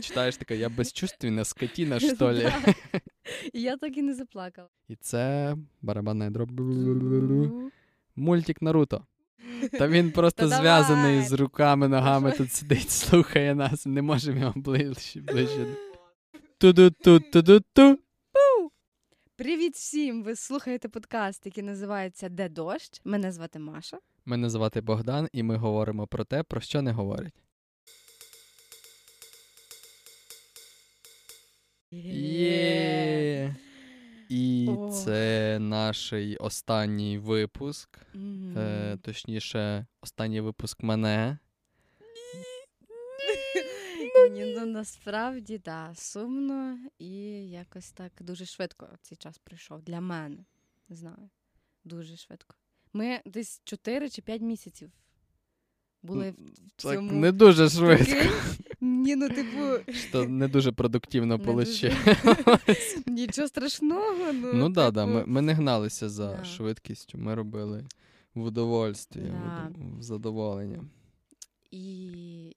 Читаєш таке, я безчувственна скотіна, що ли? І я так і не заплакала. І це барабанна дроб. Мультик Наруто. Та він просто Та зв'язаний давай. з руками, ногами тут сидить, слухає нас, не можемо його ближче. ближче. Ту-ду-ту-ту-ду-ту. Привіт всім! Ви слухаєте подкаст, який називається Де дощ. Мене звати Маша. Мене звати Богдан, і ми говоримо про те, про що не говорять. Є. І О. це наш останній випуск. Мгм. Е, точніше, останній випуск мене. Ні, ну насправді да, сумно і якось так дуже швидко цей час прийшов для мене. Не знаю. Дуже швидко. Ми десь 4 чи 5 місяців були в Так не дуже швидко. Ні, ну типу, Що не дуже продуктивно вийшло. нічого страшного. Ну, Ну да, да, типу, ми, ми не гналися за Да. швидкістю, ми робили в удовольстві, Да. в задоволення. І,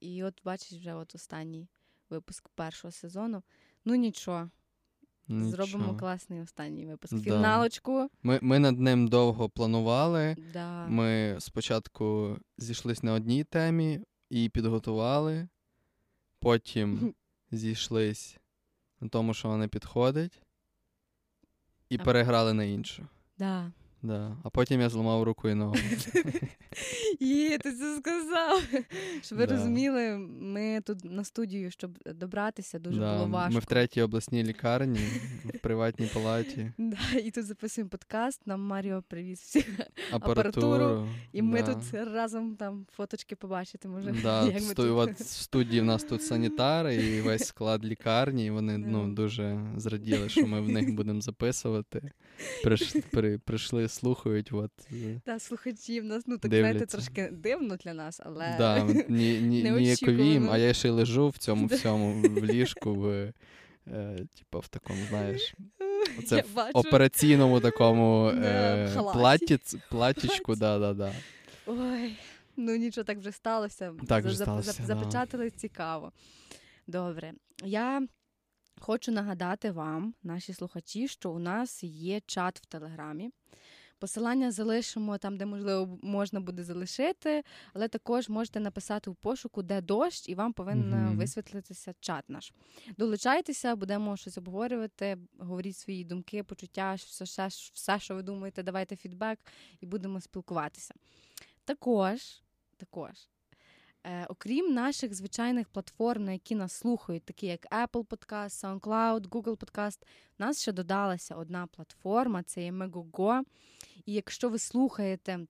і от бачиш вже от останній випуск першого сезону. Ну нічого, зробимо класний останній випуск. Да. Фіналочку. Ми, ми над ним довго планували. Да. Ми спочатку зійшлись на одній темі і підготували, потім зійшлись на тому, що вона підходить, і А- переграли на іншу. Да. Да. А потім я зламав руку і ногу. Є, ти це сказав. Щоб ви Да. розуміли, ми тут на студію, щоб добратися, дуже Да, було важко. Ми в третій обласній лікарні, в приватній палаті, Да, і тут записуємо подкаст. Нам Маріо привіз всі. апаратуру. Апаратуру, І ми тут разом там фоточки побачити. Може, Да, як ми тут. от в студії в нас тут санітари і весь склад лікарні, і вони ну, дуже зраділи, що ми в них будемо записувати. Приш, при, прийшли, слухають, от, е, Та слухачі в нас, ну так знаєте, трошки дивно для нас, але да, ні, ні, ніяковім, а я ще й лежу в цьому всьому в ліжку, в, е, типу, в такому, знаєш, це я в бачу. операційному такому Да, е, в платічку, да, да, да. Ой, ну нічого так вже сталося. Так вже сталося, за- да. Запечатали цікаво. Добре. Я хочу нагадати вам, наші слухачі, що у нас є чат в Телеграмі. Посилання залишимо там, де можливо можна буде залишити, але також можете написати у пошуку, де дощ, і вам повинен Мгм. висвітлитися чат наш. Долучайтеся, будемо щось обговорювати, говоріть свої думки, почуття, все, все, все, що ви думаєте, давайте фідбек і будемо спілкуватися. Також, також, окрім наших звичайних платформ, на які нас слухають, такі як Apple Podcast, SoundCloud, Google Podcast, у нас ще додалася одна платформа, це є Megogo. І якщо ви слухаєте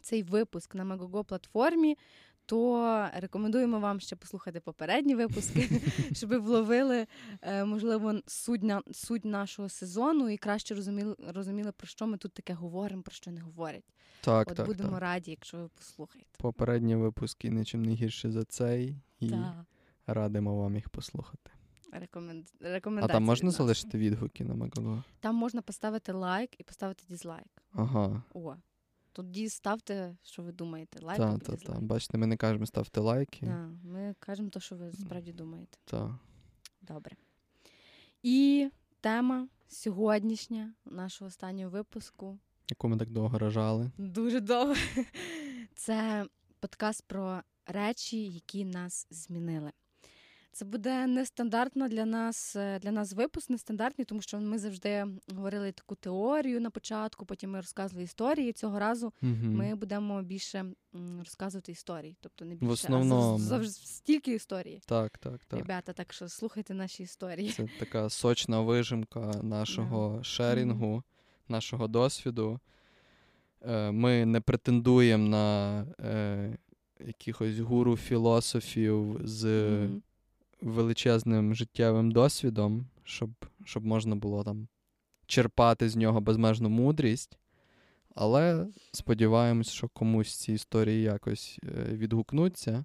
цей випуск на Megogo платформі, то рекомендуємо вам ще послухати попередні випуски, щоб ви вловили, е, можливо, суть, на, суть нашого сезону і краще розуміли, розуміли, про що ми тут таке говоримо, про що не говорять. Так, От так, будемо так. раді, якщо ви послухаєте. Попередні випуски нічим не гірше за цей, і Так. радимо вам їх послухати. Рекомен... А там можна залишити відгуки на Мегаго? Там можна поставити лайк і поставити дізлайк. Ага. О, тоді ставте, що ви думаєте. Лайк Так, так, так. Бачите, ми не кажемо ставте лайки. Да, ми кажемо те, що ви справді думаєте. Так. Добре. І тема сьогоднішня нашого останнього випуску Яку ми так довго рожали. дуже довго. Це подкаст про речі, які нас змінили. Це буде нестандартно для нас, е, для нас випуск, нестандартний, тому що ми завжди говорили таку теорію на початку, потім ми розказували історії. Цього разу Угу. ми будемо більше розказувати історії. Тобто не більше, основному. а завжди стільки історії. Так, так, так. Ребята, так що слухайте наші історії. Це така сочна вижимка нашого шерінгу, нашого досвіду. Е, Ми не претендуємо на е, якихось гуру філософів з Мгм. Величезним життєвим досвідом, щоб, щоб можна було там черпати з нього безмежну мудрість. Але сподіваємось, що комусь ці історії якось е, відгукнуться,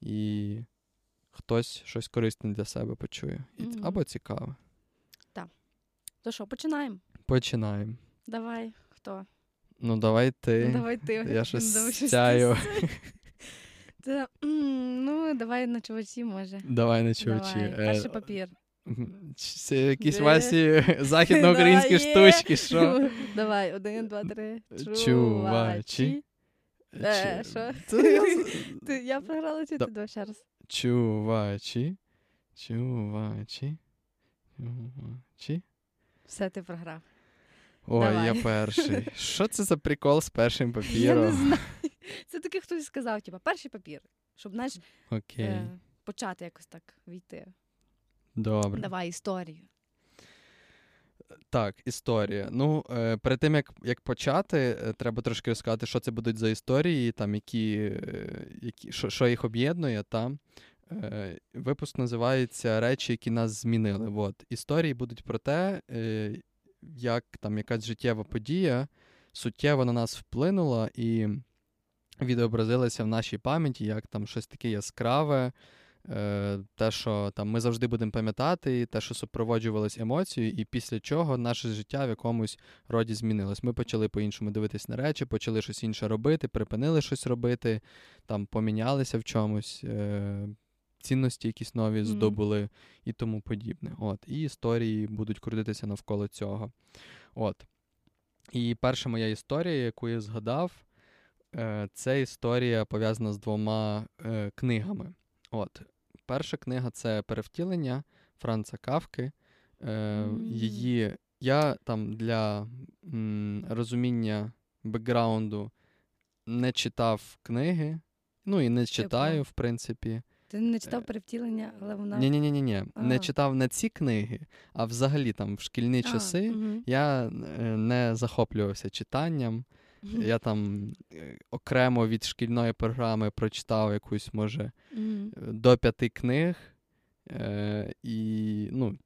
і хтось щось корисне для себе почує. Мгм. Або цікаве. Так. То що, починаємо? Починаємо. Давай, хто? Ну, давай ти. Ну, давай ти. Я щось сяю. Це, ну, давай на чувачі, може. Давай на чувачі. Давай. Перший папір. Це якісь Васі західноукраїнські штучки, що? Давай, один, два, три. Чувачі. Е, що? Я Ти, я програла чи ти давай ще раз? Чувачі. Чувачі. Чувачі. Все, ти програв. Ой, Давай. я перший. Що це за прикол з першим Я не папіром? знаю. Це таке хтось сказав, типа, перший папір, щоб, знаєш, Окей, е, почати якось так війти. добре. Давай історію. Так, історія. Ну, е, перед тим як, як почати, е, треба трошки розказати, що це будуть за історії, там, які, е, які, що, що їх об'єднує. Та? Е, випуск називається Речі, які нас змінили. От. Історії будуть про те, е, як там якась життєва подія суттєво на нас вплинула і відобразилася в нашій пам'яті, як там щось таке яскраве. Е, те, що там ми завжди будемо пам'ятати, те, що супроводжувалось емоцією, і після чого наше життя в якомусь роді змінилось. Ми почали по-іншому дивитись на речі, почали щось інше робити, припинили щось робити, там помінялися в чомусь, е, цінності якісь нові здобули і тому подібне. От. І історії будуть крутитися навколо цього. От. І перша моя історія, яку я згадав, е, це історія пов'язана з двома е, книгами. От. Перша книга це перевтілення Франца Кавки. Мгм. Її я там для м, розуміння бекграунду не читав книги, ну і не читаю, в принципі. Ти не Е, читав перевтілення, але вона. Ні, ні, ні, ні, ні. Не читав не ці книги, а взагалі там в шкільні А, часи угу. я е, не захоплювався читанням. Я там е, окремо від шкільної програми прочитав якусь, може, е, до п'яти книг. Е, і ну,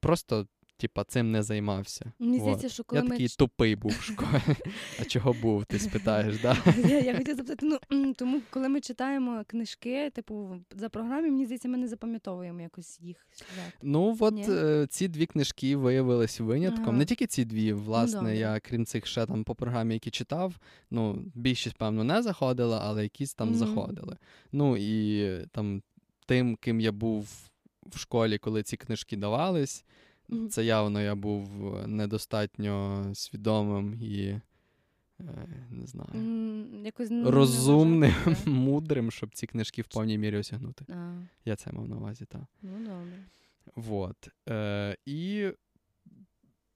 просто, типа, цим не займався. Мені здається, що коли Я ми такий тупий був в школі. А чого був, ти спитаєш, да? Я, я хотіла запитати, ну тому коли ми читаємо книжки, типу, за програмі, мені здається, ми не запам'ятовуємо якось їх. Ну, от Ні? е, ці дві книжки виявились винятком. Ага. Не тільки ці дві, власне, добре. я крім цих ще там по програмі, які читав, ну, більшість, певно, не заходила, але якісь там заходили. Ну і там тим, ким я був в школі, коли ці книжки давались, Це явно я був е, недостатньо свідомим і е, не знаю. Якось не Розумним, мудрим, щоб ці книжки в повній мірі осягнути. А, Я це мав на увазі, так. ну добре. Вот. Е, і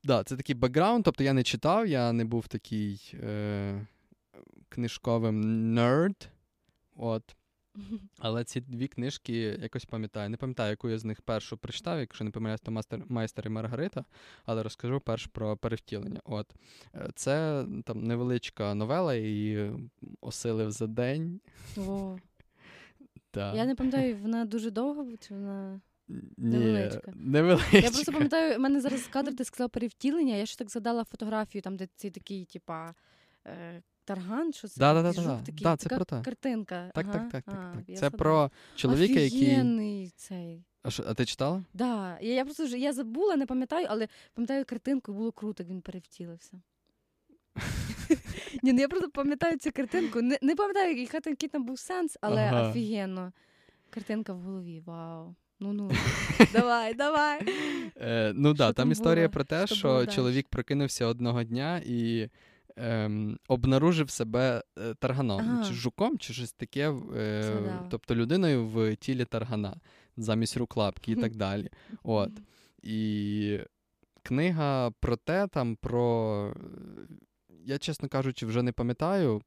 да, це такий бекграунд, тобто я не читав, я не був такий е, книжковим нерд. От. Але ці дві книжки якось пам'ятаю. Не пам'ятаю, яку я з них першу прочитав, якщо не помиляюсь, то «Мастер, майстер і Маргарита, але розкажу перш про перевтілення. От. Е, Це там невеличка новела, її осилив за день. О, Да. я не пам'ятаю, вона дуже довга чи вона. Ні, невеличка. невеличка. Я просто пам'ятаю, в мене зараз кадр, ти сказала перевтілення, я ще так згадала фотографію, там, де цей такий, типа. Тарган, що це? Да-да-да-да-да. такий Да, це така про те. картинка. Так, ага. так, так, так, А, так. Це про чоловіка, який. Цей. А, що, а ти читала? Да. Я, я просто вже я забула, не пам'ятаю, але пам'ятаю картинку, було круто, як він перевтілився. Ні, ну я просто пам'ятаю цю картинку. Не, не пам'ятаю, там- який там був сенс, але Ага. офігенно. Картинка в голові. Вау. Ну ну. давай, давай. Е, ну так, да, там там історія про те, Що що було чоловік прокинувся одного дня і ем, обнаружив себе е, тарганом, Ага. чи жуком, чи щось таке, е, да. тобто людиною в тілі таргана, замість руклапки і так далі. От. І книга про те, там про. Я, чесно кажучи, вже не пам'ятаю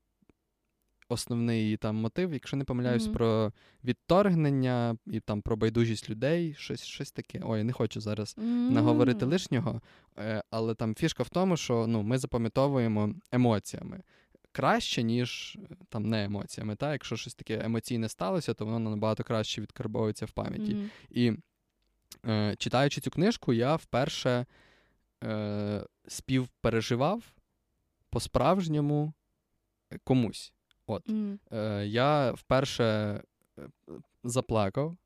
основний її там мотив, якщо не помиляюсь, Мгм. про відторгнення і там про байдужість людей, щось, щось таке. Ой, не хочу зараз наговорити лишнього, е, але там фішка в тому, що ну, ми запам'ятовуємо емоціями. Краще, ніж е, там не емоціями. Та? Якщо щось таке емоційне сталося, то воно набагато краще відкарбовується в пам'яті. Мгм. І е, читаючи цю книжку, я вперше е, співпереживав по-справжньому е, комусь. От. М. Е, я вперше е, заплакав.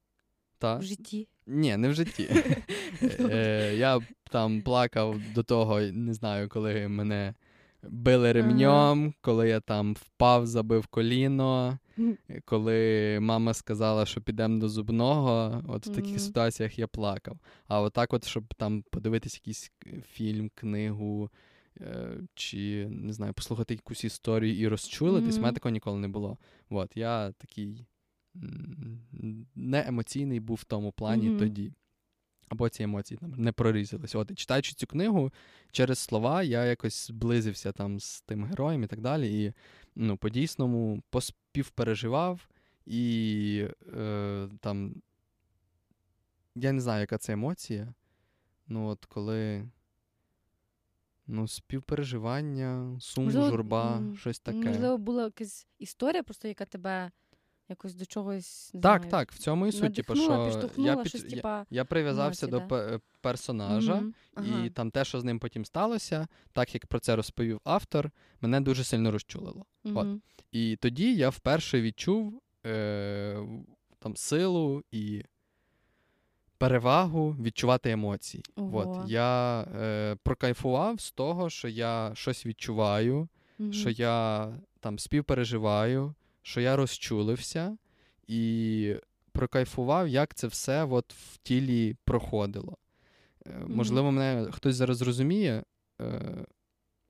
Та? В житті. Ні, не в житті. Е, я там плакав до того, не знаю, коли мене били ремнем, коли я там впав, забив коліно, коли мама сказала, що підемо до зубного. От в таких Мгм. ситуаціях я плакав. А отак, от, щоб там подивитись якийсь е, фільм, книгу. Е, Чи не знаю, послухати якусь історію і розчулитись, в мене такого ніколи не було. От, я такий м, не емоційний був в тому плані Мгм. тоді. Або ці емоції там не прорізались. От, і читаючи цю книгу, через слова я якось зблизився там з тим героєм і так далі. І ну, по-дійсному поспівпереживав, і е, там. Я не знаю, яка це емоція. Ну, от коли. Ну, співпереживання, сум, Можливо, журба, щось таке. Можливо, була якась історія, просто яка тебе якось до чогось не так, знаю, так, в цьому і суть. Типу, що я, щось, я, я прив'язався до да? пе- персонажа, Мгм. Ага. і там те, що з ним потім сталося, так як про це розповів автор, мене дуже сильно розчулило. от. І тоді я вперше відчув е, там силу і перевагу відчувати емоції. Ого. От, я е, прокайфував з того, що я щось відчуваю, угу. що я там співпереживаю, що я розчулився і прокайфував, як це все от в тілі проходило. Е, Можливо, мене хтось зараз зрозуміє, е,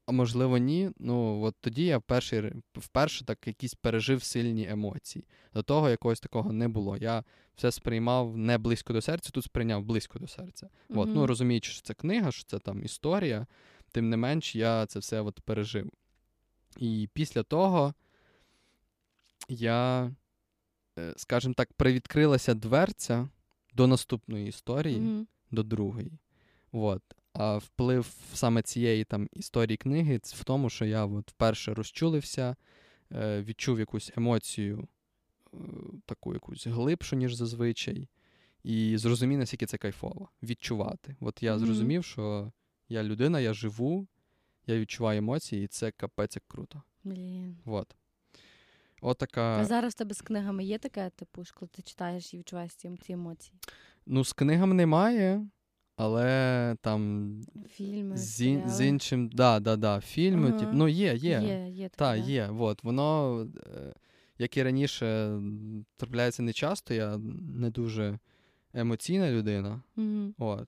а можливо, ні. Ну, от тоді я вперше, вперше так якісь пережив сильні емоції. До того якогось такого не було. Я все сприймав не близько до серця, тут сприйняв близько до серця. От, ну, розуміючи, що це книга, що це там історія, тим не менш, я це все от пережив. І після того я, е, скажімо так, привідкрилася дверця до наступної історії, Мгм. до другої. От. А вплив саме цієї там історії книги в тому, що я от вперше розчулився, е, відчув якусь емоцію, е, таку якусь глибшу, ніж зазвичай, і зрозумів, наскільки це кайфово відчувати. От я зрозумів, що я людина, я живу, я відчуваю емоції, і це капець як круто. Блін. От. Отака. А зараз в тебе з книгами є таке, типу, коли ти читаєш і відчуваєш ці емоції? Ну, з книгами немає, але там Фільми, з, ін- з іншим. Да, да, да, фільми, Ага. тип, ну є, є. Є, є Та, є. От, воно, е, як і раніше, трапляється нечасто, я не дуже емоційна людина. Мгм. От.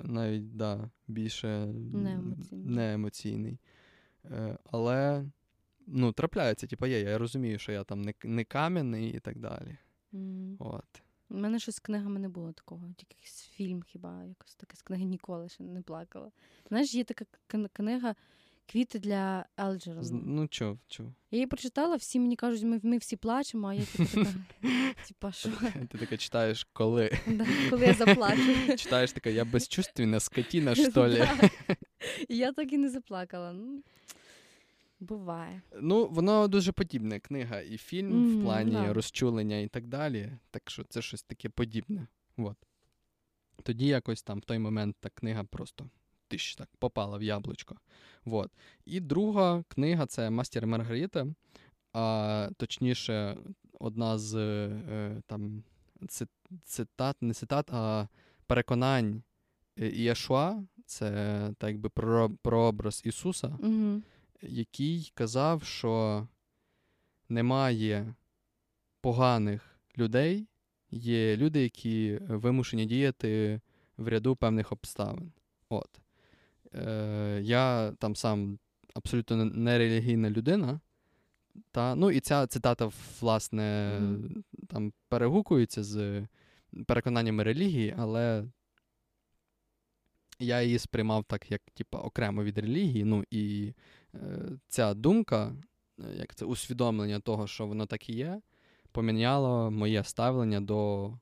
Навіть, да, більше Неемоційний. не емоційний. Е, але ну, трапляється, типу, є, я розумію, що я там не, не кам'яний і так далі. Мгм. От. У мене щось з книгами не було такого, тільки якийсь фільм хіба, якось таке з книги ніколи ще не плакала. Знаєш, є така кн- книга Квіти для Елджерона. Ну, чув, чув. Я її прочитала, всі мені кажуть, ми, ми всі плачемо, а я типу така, типа, що? Ти таке читаєш, коли? Коли я заплачу. Читаєш таке, я безчувственна скотіна, що ли? Я так і не заплакала. Ну, буває. Ну, воно дуже подібне. Книга і фільм Мгм, в плані да. розчулення і так далі. Так що це щось таке подібне. От. Тоді якось там в той момент та книга просто тиш, так попала в яблучко. От. І друга книга це Мастер Маргарита. А точніше, одна з е, там цитат, не цитат, а переконань е, Іешуа, це так якби про, прообраз Ісуса Угу. Який казав, що немає поганих людей, є люди, які вимушені діяти в ряду певних обставин. От. Е, я там сам абсолютно не- нерелігійна людина. Та, ну і ця цитата, власне, Мгм. там перегукується з переконаннями релігії, але я її сприймав так, як типа, окремо від релігії. Ну і ця думка, е, як це усвідомлення того, що воно так і є, поміняло моє ставлення до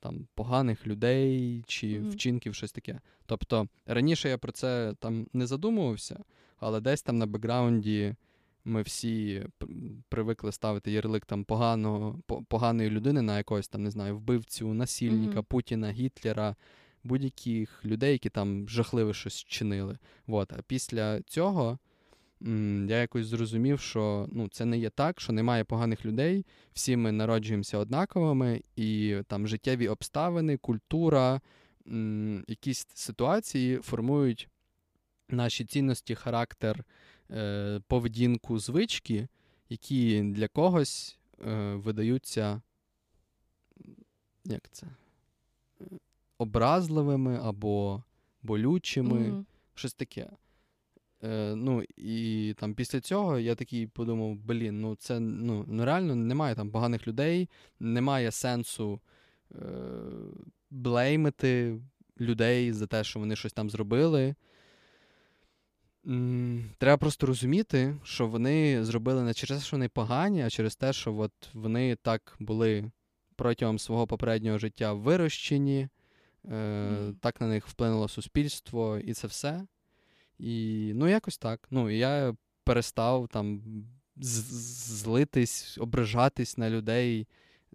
там, поганих людей чи Мгм. вчинків, щось таке. Тобто раніше я про це там не задумувався, але десь там на бекграунді ми всі привикли ставити ярлик там поганого, поганої людини на якогось там, не знаю, вбивцю, насильника, Мгм. Путіна, Гітлера, будь-яких людей, які там жахливе щось чинили. От. А після цього я якось зрозумів, що ну, це не є так, що немає поганих людей, всі ми народжуємося однаковими, і там життєві обставини, культура, якісь ситуації формують наші цінності, характер, е, поведінку, звички, які для когось е, видаються як це? Образливими або болючими, Мгм. щось таке. Е, ну, і там після цього я такий подумав: блін, ну це ну, ну реально немає там поганих людей, немає сенсу е, блеймити людей за те, що вони щось там зробили. Треба просто розуміти, що вони зробили не через те, що вони погані, а через те, що от вони так були протягом свого попереднього життя вирощені, е, Мгм. так на них вплинуло суспільство і це все. І ну, якось так. Ну, я перестав там злитись, ображатись на людей,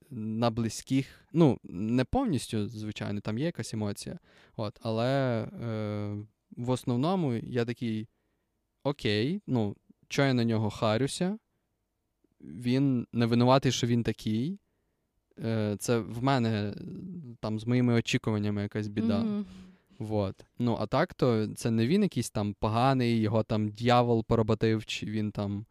на близьких. Ну, не повністю, звичайно, там є якась емоція. От, але е, в основному я такий: окей, ну, що я на нього харюся? Він не винуватий, що він такий. Е, це в мене там з моїми очікуваннями якась біда. Мгм. Вот. Ну, а так, то це не він якийсь там поганий, його там дьявол поработив, чи він там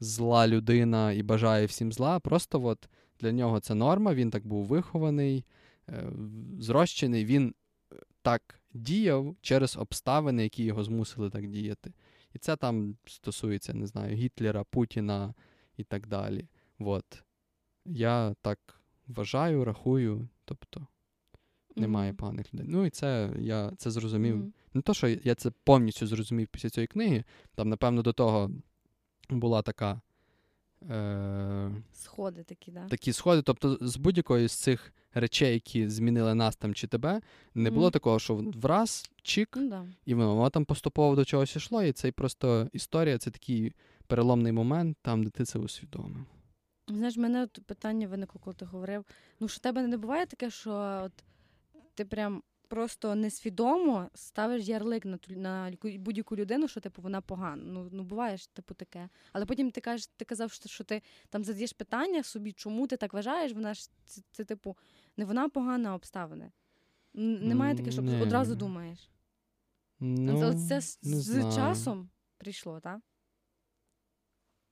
зла людина і бажає всім зла. Просто от для нього це норма, він так був вихований, е, зрощений, він е, так діяв через обставини, які його змусили так діяти. І це там стосується, не знаю, Гітлера, Путіна і так далі. От. Я так вважаю, рахую, тобто немає Мгм. поганих людей. Ну і це я це зрозумів. Мгм. Не то, що я це повністю зрозумів після цієї книги. Там, напевно, до того була така. Е- Сходи такі, да. такі сходи. Тобто, з будь-якої з цих речей, які змінили нас там чи тебе, не було Мгм. такого, що враз чик, Ну, і воно, воно там поступово до чогось йшло, і це просто історія, це такий переломний момент, там, де ти це усвідомив. Знаєш, в мене от питання виникло, коли ти говорив. Ну, що в тебе не буває таке, що от ти прям просто несвідомо ставиш ярлик на, на будь-яку людину, що типу вона погана. Ну, ну буває ж типу таке. Але потім ти кажеш, ти казав, що, що ти там задаєш питання собі, чому ти так вважаєш, вона ж це, це типу, не вона погана, а обставини. Немає таке, що Ні. одразу думаєш. Ну, це, не з знаю. часом прийшло, так?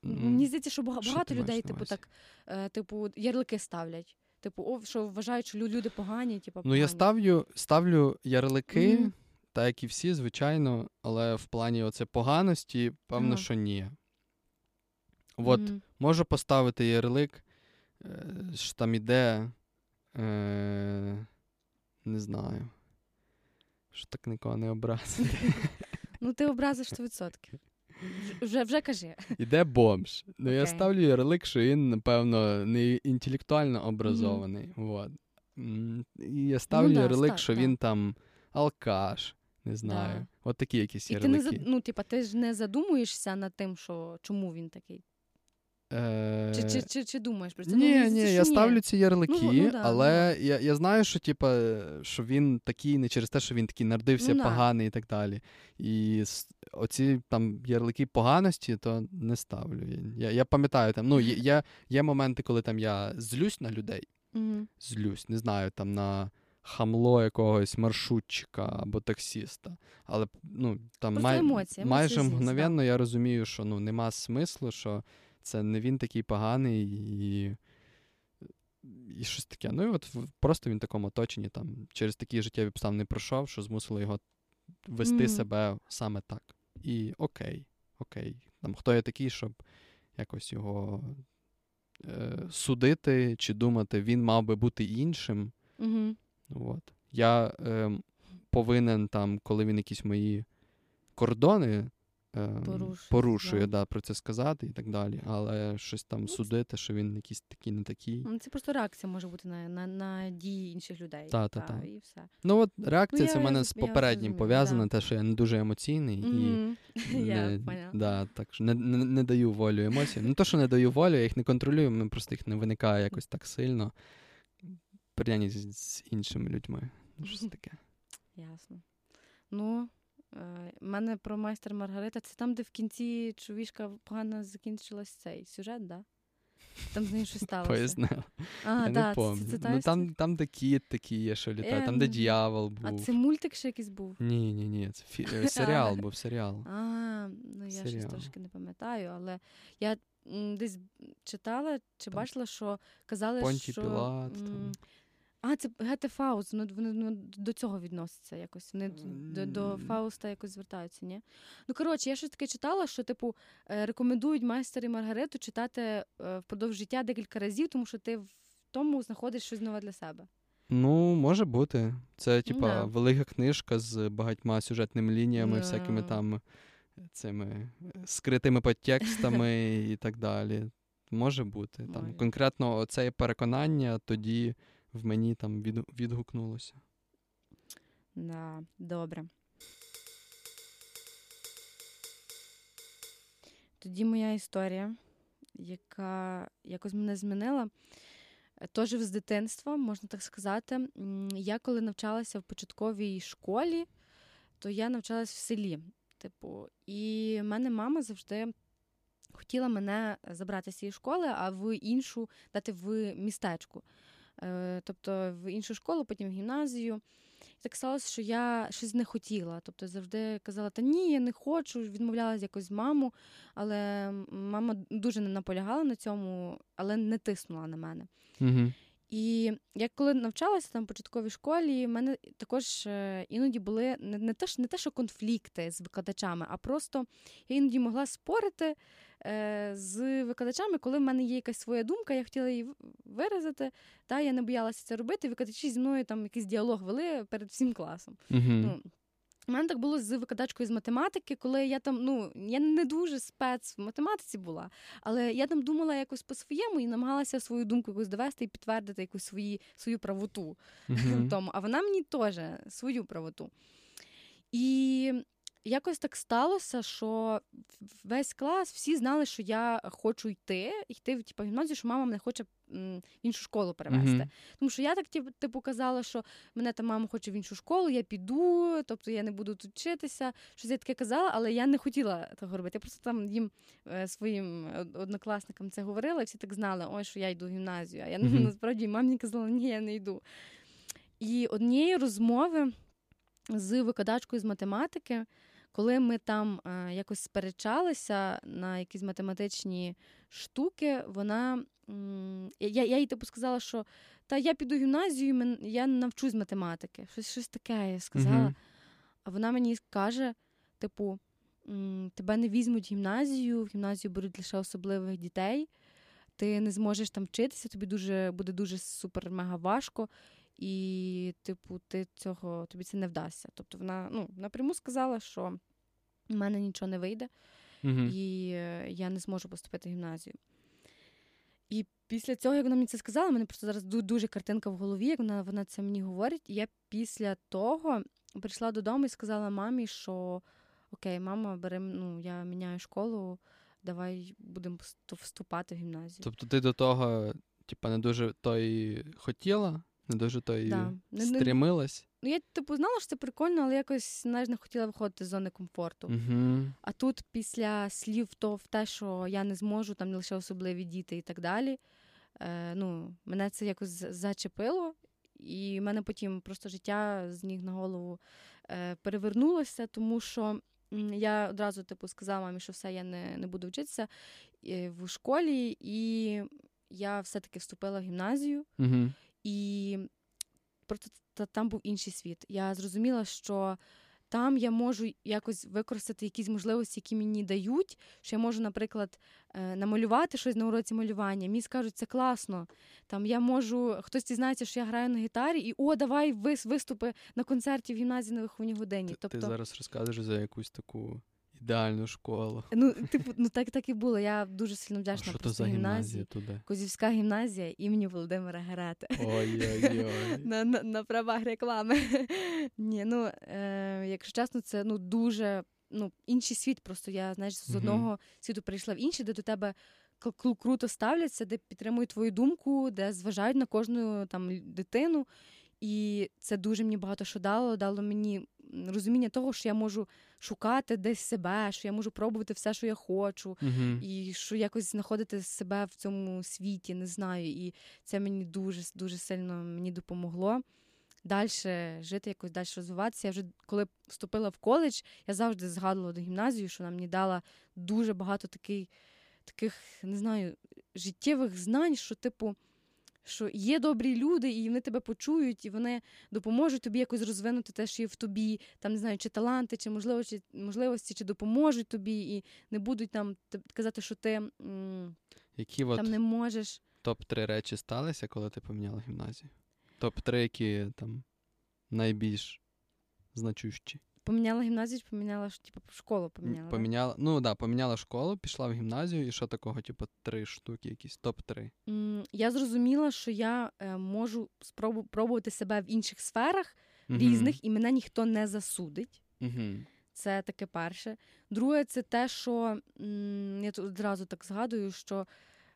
Мені здається, що бага- Що багато людей, типу, так, е, типу, ярлики ставлять. Типу, о, що вважають, що люди погані, типу, Ну, я ставлю, ставлю ярлики, Мгм. так як і всі, звичайно, але в плані оце поганості, певно, Ага. що ні. От Мгм. можу поставити ярлик, е, що там іде. Е, не знаю. Що так нікого не образити. Ну, ти образиш 100%. Вже- Вже, кажи. Іде бомж. Ну, я ставлю ярлик, що він, напевно, не інтелектуально образований. Вот. І я ставлю Ну да, ярлик, став, що так. він там алкаш, не знаю. Да. От такі якісь І ти не ну, типа, ти ж не задумуєшся над тим, що чому він такий. Е, Чи, чи, чи, чи думаєш про це? Ну, Ні, мені ні, я ставлю ці ярлики, Ну, ну да, але я, я знаю, що типа, що він такий не через те, що він такий народився Ну да. поганий і так далі. І оці там ярлики поганості, то не ставлю. Я, я пам'ятаю там, ну, є, є, є моменти, коли там я злюсь на людей, Мгм. злюсь, не знаю, там на хамло якогось маршрутчика або таксіста. Але ну, там май, емоції, майже емоції злість, мгновенно я розумію, що ну, нема смислу, що це не він такий поганий і. І щось таке. Ну і от просто він в такому оточенні там через такі життєві обставини пройшов, що змусило його вести Мгм. себе саме так. І окей, окей. Там хто я такий, щоб якось його е, судити чи думати, він мав би бути іншим. Мгм. От. Я е, повинен там, коли він якісь мої кордони Порушує, порушує, да. да, про це сказати і так далі. Але щось там судити, що він якийсь такий, не такий. Ну, Це просто реакція може бути на, на, на дії інших людей. Та, та, та. І все. Ну от реакція я- це в мене зрозуміла, з попереднім пов'язана, те, що я не дуже емоційний і Мгм. Я не, поняла. да, так, що не, не, не даю волю емоціям. Не то, що не даю волю, я їх не контролюю, мене просто їх не виникає якось так сильно. Порівнянні з, з іншими людьми. Ну, Щось таке. Ясно. Ну, е, в мене про майстер Маргарита це там, де в кінці чувішка погано закінчилась цей сюжет, да? Там з нею щось сталося. Пояснила. А, Я да, не пам'ятаю. Це, це, ну, там, там, де кіт такий є, що літає, там, де Ем, дьявол був. А це мультик ще якийсь був? Ні, ні, ні, це фі... е, серіал був, серіал. А, ну я щось трошки не пам'ятаю, але я десь читала чи Там бачила, що казали, Понтій що. Пілат, там. А, це Гете Фауст, вони, вони, вони до цього відносяться якось. Вони до, до Фауста якось звертаються, ні? Ну, коротше, я щось таке читала, що, типу, е, рекомендують майстер і Маргариту читати е, впродовж життя декілька разів, тому що ти в тому знаходиш щось нове для себе. Ну, може бути. Це, типа, Да. велика книжка з багатьма сюжетними лініями, Да. всякими там цими е, скритими подтекстами і так далі. Може бути. Там конкретно це переконання тоді в мені там від, відгукнулося. Да, добре. Тоді моя історія, яка якось мене змінила. Теж з дитинства, можна так сказати. Я коли навчалася в початковій школі, то я навчалась в селі. Типу, і в мене мама завжди хотіла мене забрати з цієї школи, а в іншу дати в містечку. Е, Тобто в іншу школу, потім в гімназію. І так сталося, що я щось не хотіла. Тобто завжди казала, та ні, я не хочу, відмовлялася якось маму, але мама дуже не наполягала на цьому, але не тиснула на мене. Угу. І я коли навчалася там в початковій школі, в мене також е, іноді були не, не, те, не те, що конфлікти з викладачами, а просто я іноді могла спорити е, з викладачами, коли в мене є якась своя думка, я хотіла її виразити. Та я не боялася це робити. Викладачі зі мною там якийсь діалог вели перед всім класом. Угу. Ну, у мене так було з викладачкою з математики, коли я там, ну, я не дуже спец в математиці була, але я там думала якось по-своєму і намагалася свою думку якось довести і підтвердити якусь свої, свою правоту в тому. А вона мені теж свою правоту. І якось так сталося, що весь клас всі знали, що я хочу йти, йти в типу, гімназію, що мама мене хоче в іншу школу перевести. Мгм. Тому що я так типу, типу казала, що мене там мама хоче в іншу школу, я піду, тобто я не буду тут вчитися. Щось я таке казала, але я не хотіла того робити. Я просто там їм е, своїм однокласникам це говорила, і всі так знали, ой, що я йду в гімназію. А я Мгм. насправді мамі казала, ні, я не йду. І однієї розмови з викладачкою з математики, коли ми там е, якось сперечалися на якісь математичні штуки, вона я, я їй типу сказала, що та я піду в гімназію, я навчусь математики. Щось, щось таке я сказала. Мгм. А вона мені каже: типу, тебе не візьмуть в гімназію, в гімназію беруть лише особливих дітей. Ти не зможеш там вчитися, тобі дуже буде дуже супер-мега важко. І, типу, ти цього тобі це не вдасться. Тобто вона ну, напряму сказала, що в мене нічого не вийде, Мгм. і е, я не зможу поступити в гімназію. І після цього, як вона мені це сказала, в мене просто зараз дуже картинка в голові, як вона, вона це мені говорить. І я після того прийшла додому і сказала мамі, що окей, мама, бери, ну, я міняю школу, давай будемо вступати в гімназію. Тобто ти до того, типа, не дуже то і хотіла, не дуже то і Да. Стрімилась. Ну, я типу знала, що це прикольно, але якось знаєш, не хотіла виходити з зони комфорту. Угу. А тут після слів то в те, що я не зможу, там не лише особливі діти і так далі. Е, ну, мене це якось зачепило, і в мене потім просто життя з ніг на голову е, перевернулося, тому що я одразу типу сказала мамі, що все, я не, не буду вчитися е, в школі, і я все-таки вступила в гімназію. Угу. І просто та- там був інший світ. Я зрозуміла, що там я можу якось використати якісь можливості, які мені дають. Що я можу, наприклад, е, намалювати щось на уроці малювання. Мені скажуть, це класно. Там я можу, хтось дізнається, що я граю на гітарі, і о, давай вис- виступи на концерті в гімназії на виховній годині. Ти, тобто, ти зараз розказуєш за якусь таку ідеальну школу. ну, типу, ну так так і було. Я дуже сильно А вдячна що то за гімназія туди? Козівська гімназія імені Володимира Герети. Ой-ой-ой. на, на, на правах реклами. Ні, ну е, якщо чесно, це ну дуже ну, інший світ. Просто я знаєш, з одного світу перейшла в інший, де до тебе круто ставляться, де підтримують твою думку, де зважають на кожну там дитину. І це дуже мені багато що дало. Дало мені розуміння того, що я можу шукати десь себе, що я можу пробувати все, що я хочу, Угу. і що якось знаходити себе в цьому світі, не знаю. І це мені дуже дуже сильно мені допомогло. Далі жити, якось далі розвиватися. Я вже коли вступила в коледж, я завжди згадувала до гімназії, що вона мені дала дуже багато такий, таких, не знаю, життєвих знань, що, типу, що є добрі люди, і вони тебе почують, і вони допоможуть тобі якось розвинути те, що є в тобі, там не знаю, чи таланти, чи можливості, можливості, чи допоможуть тобі, і не будуть там казати, що ти м, Які от там не можеш. топ-3 речі сталися, коли ти поміняла гімназію? Топ-3, які там найбільш значущі. Поміняла гімназію, чи поміняла типу, школу поміняла. да? Поміняла, ну да, поміняла школу, пішла в гімназію, і що такого, типу, три штуки, якісь топ-3. М, Я зрозуміла, що я е, можу спробу- пробувати себе в інших сферах Мгм. різних, і мене ніхто не засудить. Мгм. Це таке перше. Друге, це те, що м, я тут одразу так згадую, що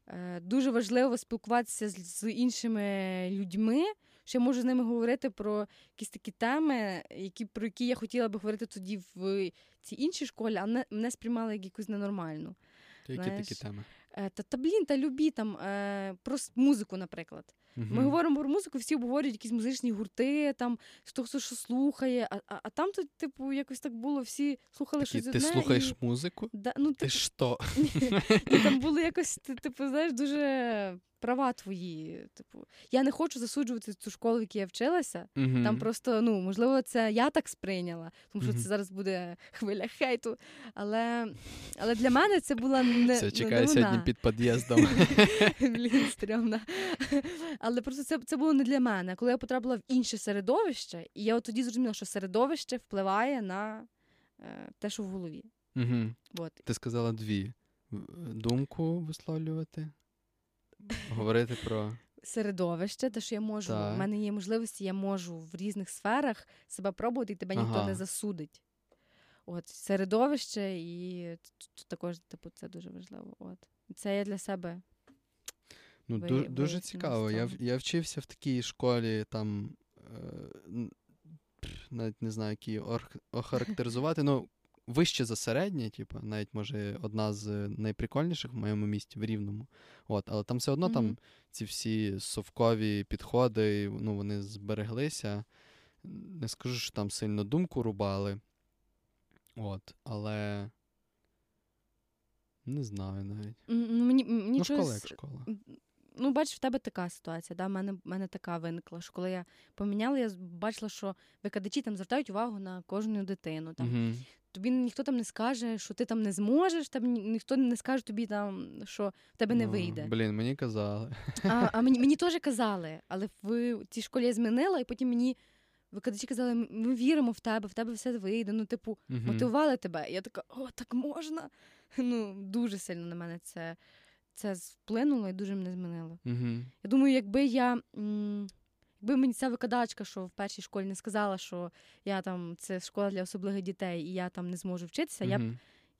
е, дуже важливо спілкуватися з, з іншими людьми, що я можу з ними говорити про якісь такі теми, які, про які я хотіла би говорити тоді в цій іншій школі, а мене, мене сприймали як якусь ненормальну. То які Знаєш, такі теми? Е, Та, та блін, та любі там е, про музику, наприклад. Ми говоримо про музику, всі обговорюють якісь музичні гурти, там хто хто що слухає. А, а, а там тут, типу, якось так було, всі слухали Такі, щось ти одне. слухаєш і, музику? да, ну, Ти типу, що? там було якось, ти- типу, знаєш, дуже права твої. Типу, я не хочу засуджувати цю школу, в якій я вчилася. Там просто, ну, можливо, це я так сприйняла, тому що Мгм. це зараз буде хвиля хейту. Але, але для мене це була не Все, ну, чекаю не сьогодні під під'їздом. Блін, стрьомна. Але просто це, це було не для мене. Коли я потрапила в інше середовище, і я от тоді зрозуміла, що середовище впливає на е, те, що в голові. Мгм. От. Ти сказала дві. В- Думку висловлювати, говорити про. Середовище, те, що я можу, Так. в мене є можливості, я можу в різних сферах себе пробувати, і тебе ніхто Ага. не засудить. От, середовище, і також, типу, це дуже важливо. От. Це я для себе. Ну, Ви- ду- дуже цікаво. Я, я вчився в такій школі, там е, навіть не знаю, які охарактеризувати. Ну, вище за середнє, типу, навіть може одна з найприкольніших в моєму місті в Рівному. От, але там все одно там ці всі совкові підходи, ну, вони збереглися. Не скажу, що там сильно думку рубали. От, але. Не знаю навіть. Ну, мені, мені Ну, школа чогось- як школа. Ну, бачиш, в тебе така ситуація. Да? В мене, в мене така виникла, що коли я поміняла, я бачила, що викладачі там звертають увагу на кожну дитину. Там. Угу. Тобі ніхто там не скаже, що ти там не зможеш, там ніхто не скаже тобі, там, що в тебе не вийде. Блін, мені казали. А, а мені, мені теж казали, але в цій школі я змінила, і потім мені викладачі казали, ми віримо в тебе, в тебе все вийде. Ну, типу, Мгм. мотивували тебе. І я така, о, так можна. Ну, дуже сильно на мене це, це вплинуло і дуже мене змінило. Мгм. Я думаю, якби я. м, Якби мені ця викладачка, що в першій школі не сказала, що я там це школа для особливих дітей, і я там не зможу вчитися, я б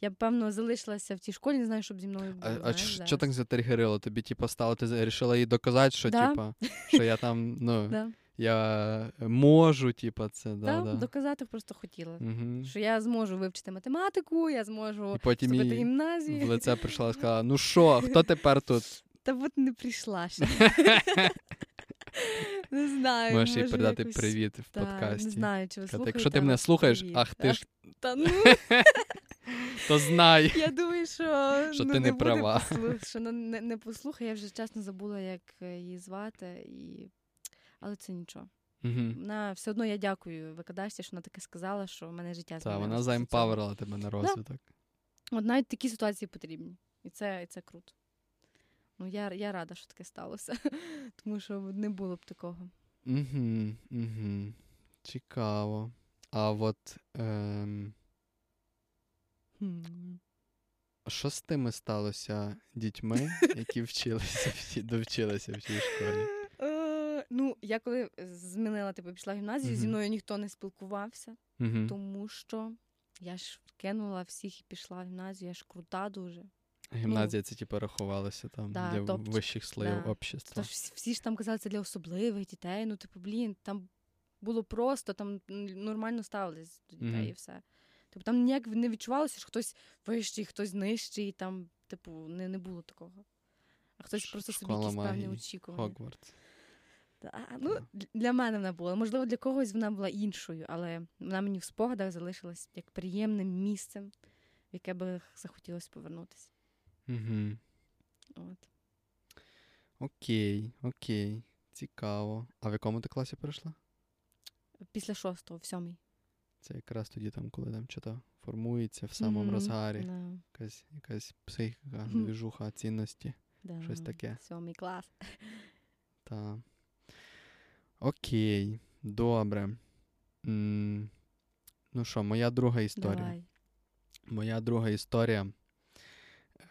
я б певно залишилася в тій школі, не знаю, що б зі мною було. А, що так затригерило? Тобі, типу, стало, ти вирішила їй доказати, що, Да. типа, що я там, ну, Да. я можу, типа, це, да, Да, да. доказати просто хотіла. Угу. Що я зможу вивчити математику, я зможу І потім їй гімназію. в лице прийшла і сказала, ну що, хто тепер тут? Та от не прийшла ще. Не знаю. Можеш їй передати якось- привіт в Та, подкасті. Не знаю, чи ви слухаєте. Якщо ти мене слухаєш, привіт. ах ти ж, Та ну, то знай. я думаю, що, Що ну, ти не буде права. послух- що ну, не, не послухає, я вже чесно забула, як е, її звати, і... але це нічого. Угу. Вона все одно я дякую викладачці, що вона таке сказала, що в мене життя Так, вона заемпаверила тебе на розвиток. От навіть такі ситуації потрібні. І це, і це круто. Ну, я, я рада, що таке сталося, тому що не було б такого. Угу, угу. Цікаво. А от ем, що з тими сталося дітьми, які вчилися довчилися в цій школі? Е, Ну, я коли змінила, типу, пішла в гімназію, зі мною ніхто не спілкувався, Угу. тому що я ж кинула всіх і пішла в гімназію, я ж крута дуже. Гімназія це типу рахувалося там Да, для топчик, вищих слоїв да. общества. Тож всі, ж там казали, це для особливих дітей. Ну, типу, блін, там було просто, там нормально ставились до дітей Мгм. і все. Типу, там ніяк не відчувалося, що хтось вищий, хтось нижчий, там, типу, не, не було такого. А хтось Ш- просто собі якісь певні очікування. Хогвартс. Та, ну, для мене вона була. Можливо, для когось вона була іншою, але вона мені в спогадах залишилась як приємним місцем, в яке би захотілося повернутися. Угу. От. Окей, окей. Цікаво. А в якому ти класі перейшла? Після шостого, в сьомій. Це якраз тоді, там, коли там що формується в самому Мгм, розгарі. Да, Якась, якась психіка, двіжуха, цінності. да, Щось таке. Сьомий клас. Та. Окей, добре. М, Ну що, моя друга історія. Давай. Моя друга історія.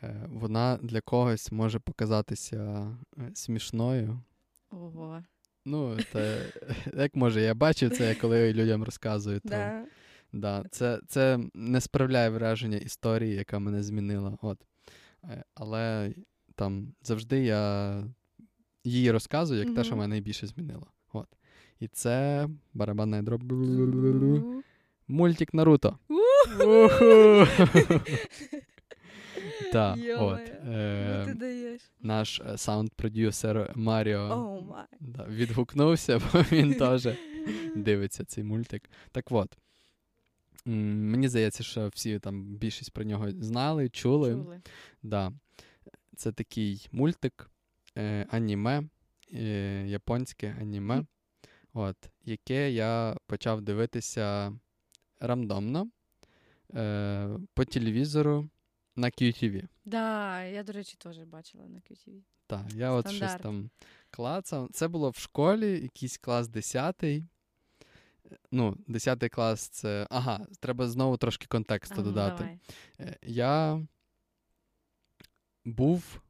Е, Вона для когось може показатися е, смішною. Ого. Ну, це, як може, я бачив це, коли людям розказую. То, Да. Да, це, це не справляє враження історії, яка мене змінила. От. Е, Але там завжди я її розказую як те, що мене найбільше змінило. От. І це барабанна дроб. Мультик Наруто. У, Так, от. Йо-моє, Ну е, ти даєш. Наш е, саунд-продюсер Маріо май. да, відгукнувся, бо він теж дивиться цей мультик. Так от. Мені здається, що всі там більшість про нього знали, чули. Чули. Да. Це такий мультик, е, аніме, е, японське аніме, от, яке я почав дивитися рандомно е, по телевізору на QTV. Да, я, до речі, теж бачила на QTV. Так, я от щось Стандарт. там клацав. Це було в школі, якийсь клас 10. Ну, 10 клас це. Ага, треба знову трошки контексту А, ну, додати. давай. Е, Я був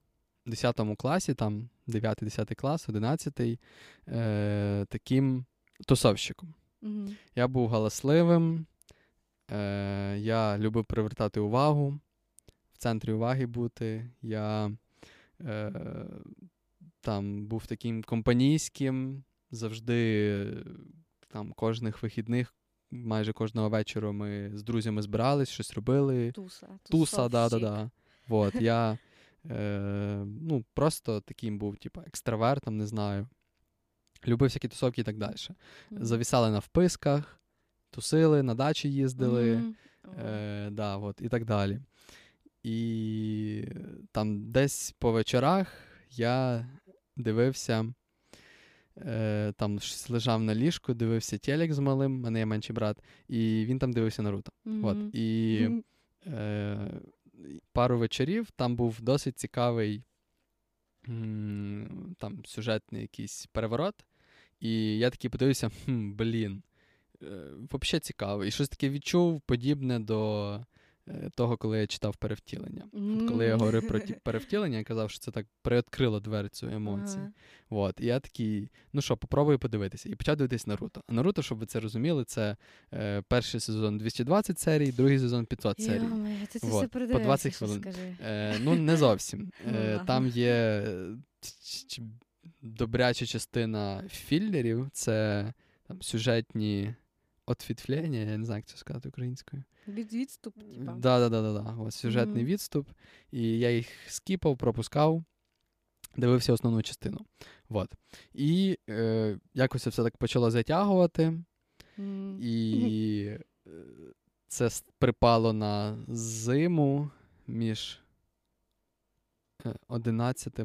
в 10 класі, там 9-10 клас, 11, е, таким тусовщиком. Мгм. Я був галасливим, е, я любив привертати увагу, в центрі уваги бути. Я е, там був таким компанійським, завжди там кожних вихідних, майже кожного вечора ми з друзями збирались, щось робили. Туса. Туса, да-да-да. Вот, я е, ну, просто таким був, типу, екстравертом, не знаю. Любив всякі тусовки і так далі. Мгм. Завісали на вписках, тусили, на дачі їздили. О. е, да, от, і так далі. І там десь по вечорах я дивився, е, там лежав на ліжку, дивився телек з малим, мене є менший брат, і він там дивився Наруто. От, і е, пару вечорів там був досить цікавий м, там, сюжетний якийсь переворот. І я такий подивився: хм, блін, е, взагалі цікаво. І щось таке відчув подібне до того, коли я читав перевтілення. От коли я говорив про ті перевтілення, я казав, що це так приоткрило дверцю емоцій. Ага. От, і я такий, ну що, попробую подивитися. І почав дивитись Наруто. А Наруто, щоб ви це розуміли, це е, перший сезон 220 серій, другий сезон 500 серій. Йо-моє, це Вот, все по 20 хвилин. скажи. Е, ну, не зовсім. Ну, Е, там є е, добряча частина філлерів, це там, сюжетні отвітвлення, я не знаю, як це сказати українською. Від відступ, типа. Да, да, да, да. Ось сюжетний Мгм. відступ. І я їх скіпав, пропускав, дивився основну частину. Вот. І е, якось це все так почало затягувати. М. І е, це припало на зиму між е, 11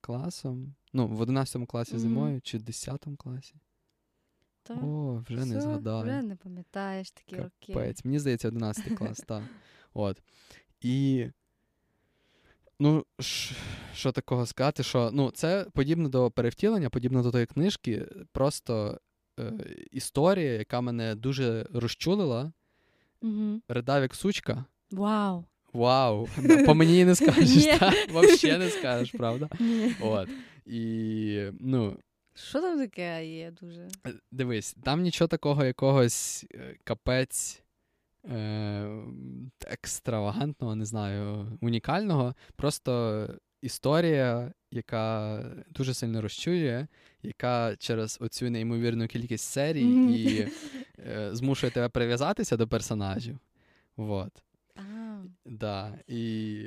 класом. Ну, в 11 класі Мгм. зимою чи 10 класі. Та, О, вже не згадаю. Вже не пам'ятаєш такі роки. Капець. Мені здається, 11 клас, так. От. І. Ну, що такого сказати, що ну, це подібно до перевтілення, подібно до тої книжки, просто е, історія, яка мене дуже розчулила, Мгм. ридав як сучка. Вау. Вау! По мені не скажеш, так? Взагалі не скажеш, правда? От. І, ну, Що там таке є дуже? Е, Дивись, там нічого такого якогось е, капець е, екстравагантного, не знаю, унікального. Просто історія, яка дуже сильно розчує, яка через оцю неймовірну кількість серій Мгм. і е, змушує тебе прив'язатися до персонажів. Вот. А, Да. І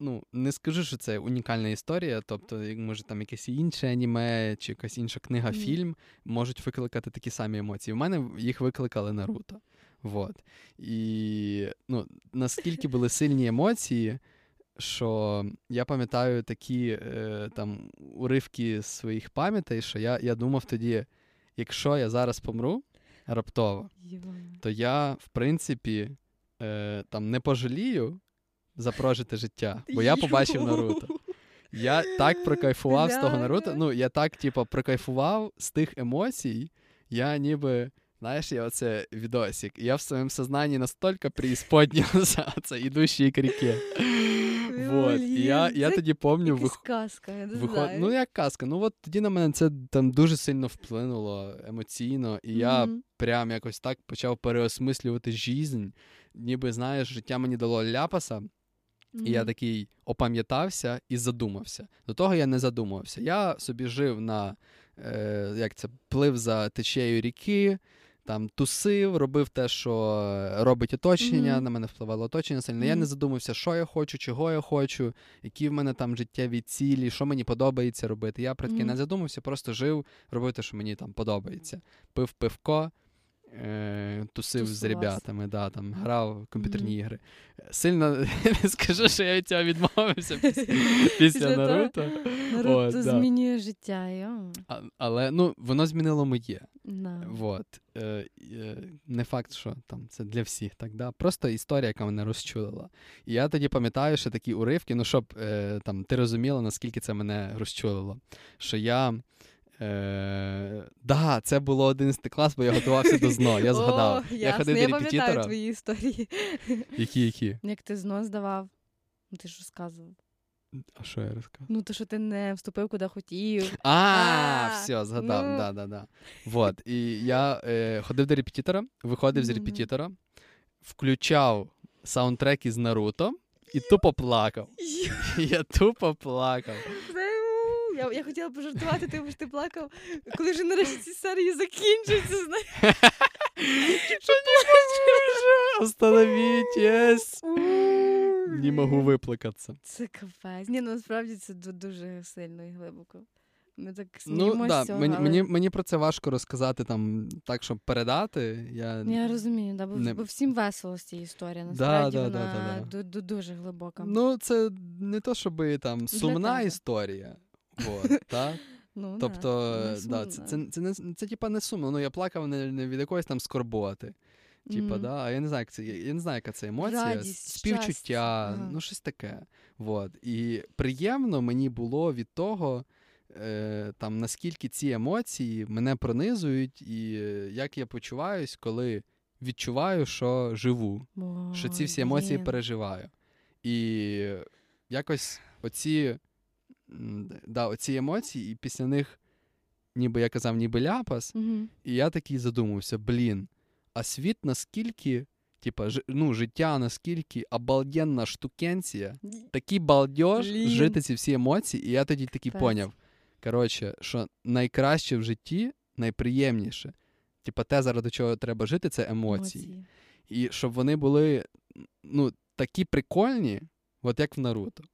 ну, не скажу, що це унікальна історія. Тобто, як може там якесь інше аніме чи якась інша книга, Мгм. фільм можуть викликати такі самі емоції. У мене їх викликали Наруто. Вот. І ну, наскільки були сильні емоції, що я пам'ятаю такі е, там уривки своїх пам'ятей, що я, я думав тоді, якщо я зараз помру раптово, то я, в принципі, е, там не пожалію за прожите життя, бо я побачив Наруто. Я так прокайфував з того Наруто. Ну, я так, типу, прокайфував з тих емоцій. Я ніби, знаєш, я оце відосик. Я в своєму сознанні настільки преісподнявся, це ідущі к ріки. Вот. І я, я тоді Якась вих... казка, я не виход... знаю. ну як казка. Ну от тоді на мене це там дуже сильно вплинуло емоційно, і я Мгм. прям якось так почав переосмислювати жизнь. Ніби, знаєш, життя мені дало ляпаса, і я такий опам'ятався і задумався. До того я не задумувався. Я собі жив на е, як це, плив за течією ріки, там тусив, робив те, що робить оточення, Мгм. на мене впливало оточення сильно. Я не задумався, що я хочу, чого я хочу, які в мене там життєві цілі, що мені подобається робити. Я про таке не задумався, просто жив, робив те, що мені там подобається. Пив пивко. Е, тусив з ребятами, да, там, грав в комп'ютерні Мгм. ігри. Сильно не скажу, що я від цього відмовився після, після? Наруто. Наруто От, да. змінює життя, йо. А, але ну, воно змінило моє. Е, е, не факт, що там це для всіх, так, да? Просто історія, яка мене розчулила. І я тоді пам'ятаю, що такі уривки, ну, щоб е, там, ти розуміла, наскільки це мене розчулило. Що я. Е, да, це було 11 клас, бо я готувався до ЗНО. Я згадав. О, я ходив я до пам'ятаю репетитора. твої історії. Які, які? Як ти знос здавав. Ну, ти ж розказував. А що я розказав? Ну, то, що ти не вступив куди хотів. А, А, все, згадав, ну. да, да, да. Вот. І я е, ходив до репетитора, виходив з репетитора, включав саундтрек із Наруто і тупо плакав. Я тупо плакав. Я, я хотіла пожартувати, що ти плакав, коли вже нарешті ці серії закінчаться. Остановіть. Не можу виплакатися. Це капець. Ні, ну насправді це дуже сильно і глибоко. Ми так Ну, да, цього, мені, але- мені, мені про це важко розказати там так, щоб передати. Я... Ну, Я розумію, да, бо, Не- бо всім весело з цієї історії. Насправді да, да, вона да, ду- ду- дуже глибока. Ну, це не то, щоб там сумна історія. Ну, Тобто, не да, це, це, це, не, це типа не сумно. Ну, я плакав не, не від якоїсь там скорботи. Типа, Мгм. да, а я не знаю, як це, я не знаю, яка це емоція, Радість, співчуття, щастя, ну щось таке. Вот. І приємно мені було від того, е, там, наскільки ці емоції мене пронизують, і е, як я почуваюсь, коли відчуваю, що живу, що ці всі емоції блін. переживаю. І якось оці, да, оці емоції, і після них, ніби я казав, ніби ляпас, Мгм. і я такий задумався: блін, а світ наскільки, типа, ж, ну, життя наскільки обалденна штукенція, такий балдеж жити ці всі емоції, і я тоді такий поняв. Коротше, що найкраще в житті, найприємніше, типа, те, заради чого треба жити, це емоції. І щоб вони були ну, такі прикольні, от як в Наруто.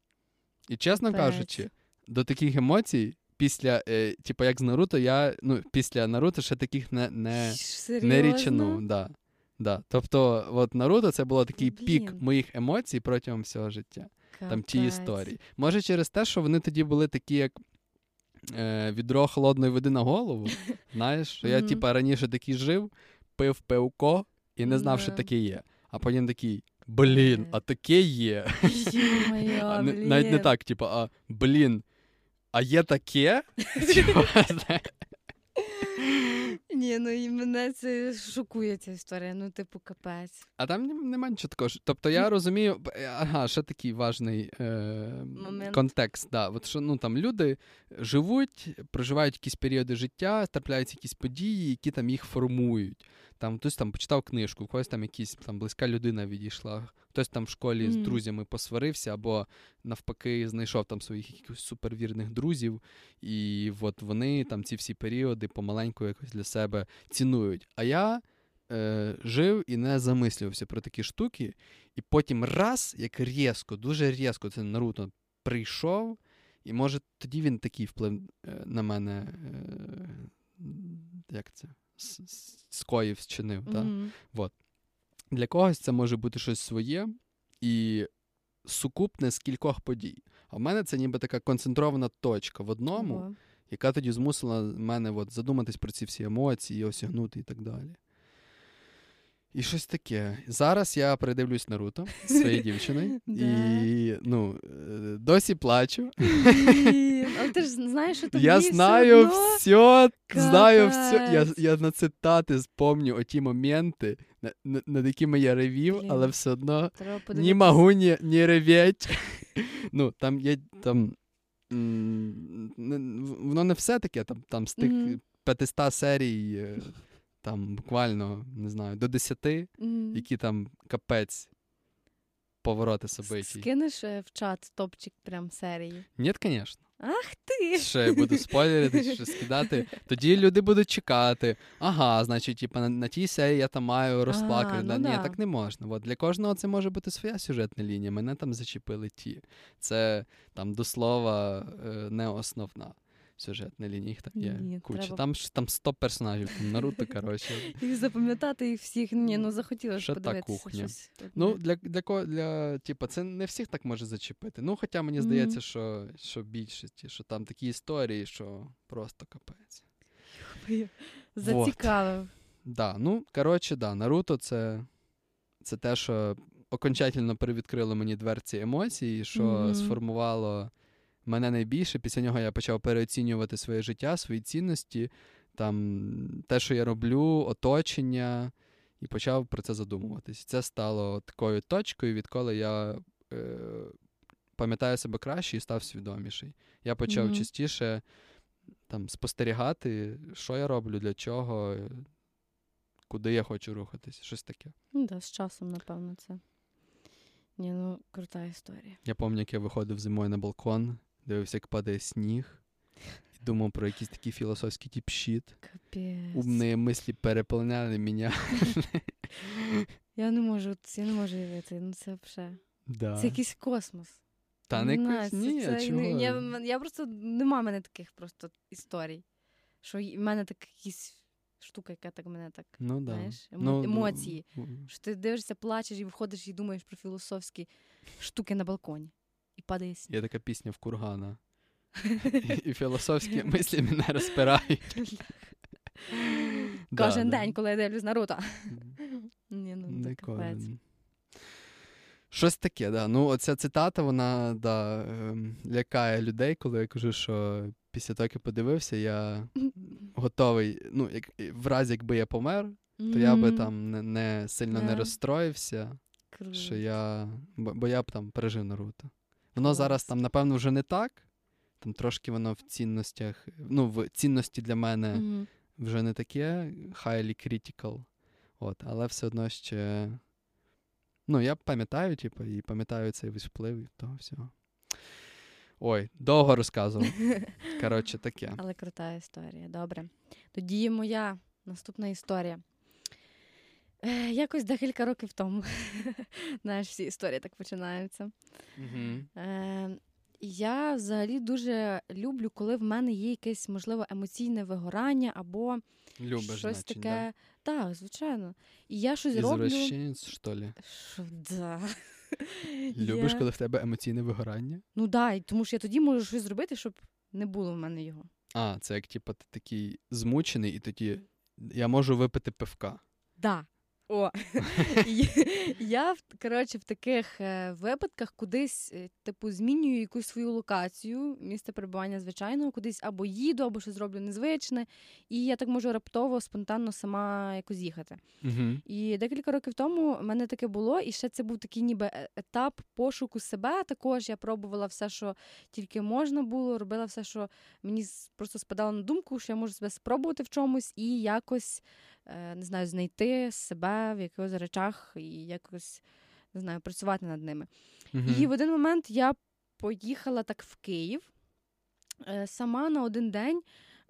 І чесно Капець. кажучи, до таких емоцій, після, е, типу, як з Наруто, я ну, після Наруто ще таких не, не, Серйозно? не річину. Да. Да. Тобто, от Наруто це було такий пік моїх емоцій протягом всього життя. Там ті історії. Може, через те, що вони тоді були такі, як е, відро холодної води на голову. Знаєш, що я, типа, раніше такий жив, пив пивко і не знав, що таке є. А потім такий. Блін, а таке є. Блін. навіть не так, типа, а блін, а є таке? Ні, ну і мене це шокує ця історія. Ну, типу, капець. а там нем- нема нічого такого. Тобто я розумію, е, ага, ще такий важний е, Момент. контекст. Да, от що ну, там люди живуть, проживають якісь періоди життя, трапляються якісь події, які там їх формують. там хтось там почитав книжку, у когось там якісь там близька людина відійшла, хтось там в школі з друзями посварився, або навпаки знайшов там своїх якихось супервірних друзів, і от вони там ці всі періоди помаленьку якось для себе цінують. А я е, жив і не замислювався про такі штуки, і потім раз, як різко, дуже різко це Наруто прийшов, і може тоді він такий вплив е, на мене. Е, як це? Скоїв, зчинив. Та? Мгм. Для когось це може бути щось своє і сукупне з кількох подій. А в мене це ніби така концентрована точка в одному, Ого. Яка тоді змусила мене от задуматись про ці всі емоції, осягнути і так далі. І щось таке. Зараз я передивлюсь Наруто зі своєю дівчиною. І ну, е, досі плачу. Але ти ж знаєш, що тобі Я знаю все, знаю все. Я, на цитати спомню оті моменти, на- на- над якими я ревів, але все одно не можу не, не реветь. ну, там є там. Воно не все таке, там, там з тих Мгм. 500 серій, е, там буквально, не знаю, до 10, Мгм. які там капець повороти собиті. Скинеш е, в чат топчик прям серії. Ні, звісно. Ах ти! Ще я буду спойлерити, що скидати. Тоді люди будуть чекати. Ага, значить, типу, на, на тій серії я там маю розплакати. Ну Ні, да. так не можна. От, для кожного це може бути своя сюжетна лінія. Мене там зачепили ті. Це там до слова е, не основна сюжетна лінія. Їх там є Ні, куча. треба- Там там 100 персонажів, там Наруто, коротше. Їх запам'ятати їх всіх. Ні, ну захотіла ж та кухня. щось. Ну, для, для, ко- для типа, це не всіх так може зачепити. Ну, хоча мені здається, що, що більшості, що там такі історії, що просто капець. Зацікавив. Да, ну, коротше, да, Наруто це, це те, що окончательно перевідкрило мені дверці емоцій, що Мгм. сформувало мене найбільше. Після нього я почав переоцінювати своє життя, свої цінності, там, те, що я роблю, оточення, і почав про це задумуватись. Це стало такою точкою, відколи я е, пам'ятаю себе краще і став свідоміший. Я почав Мгм. частіше там, спостерігати, що я роблю, для чого, е, куди я хочу рухатись, щось таке. Ну, да, з часом, напевно, це. Ні, ну, крута історія. Я пам'ятаю, як я виходив зимою на балкон, дивився, як падає сніг, і думав про якийсь такий філософський тіп-щит. Капець. Умні мислі переповняли мене. Я не можу, я не можу уявити. Ну це взагалі. Да. Це якийсь космос. Та не це- ні, це- чого? Я, я просто нема в мене таких просто історій. Що в мене так якісь штука, яка так мене так. Ну, да. знаєш, емо- ну, емоції. ну, Що ти дивишся, плачеш і виходиш і думаєш про філософські штуки на балконі. І. Є така пісня в Кургана. І філософські мислі мене розпирають. Кожен день, коли я дивлюсь Наруто. Ні, ну Не капець. Щось таке, да. Ну, оця цитата, вона да, ем, лякає людей, коли я кажу, що після того, як я подивився, я готовий. Ну, як, в разі, якби я помер, то я би там не, не сильно не розстроївся, Круто. що я. Бо, бо я б там пережив Наруто. Воно Клас. зараз там, напевно, вже не так. Там трошки воно в цінностях, ну, в цінності для мене Мгм. вже не таке highly critical. От, але все одно ще. Ну, я пам'ятаю, типу, і пам'ятаю цей весь вплив і того всього. Ой, довго розказував. Коротше, таке. Але крута історія. Добре. Тоді моя наступна історія. Е, якось декілька років тому. Знаєш, всі історії так починаються. Угу. Е, я взагалі дуже люблю, коли в мене є якесь, можливо, емоційне вигорання або Любиш, щось значить, таке. Так, звичайно. І я щось роблю. Що ли? Що, да. Любиш, Я- коли в тебе емоційне вигорання? Ну да, тому що я тоді можу щось зробити, щоб не було в мене його. А, це як, типу, ти такий змучений, і тоді я можу випити пивка. Да. О, я коротше в таких е, випадках кудись, е, типу, змінюю якусь свою локацію, місце перебування звичайного, кудись або їду, або щось зроблю незвичне, і я так можу раптово, спонтанно сама якось їхати. Угу. І декілька років тому в мене таке було, і ще це був такий ніби е- етап пошуку себе. Також я пробувала все, що тільки можна було, робила все, що мені просто спадало на думку, що я можу себе спробувати в чомусь і якось не знаю, знайти себе в якихось речах і якось не знаю, працювати над ними. Угу. І в один момент я поїхала так в Київ е, сама на один день.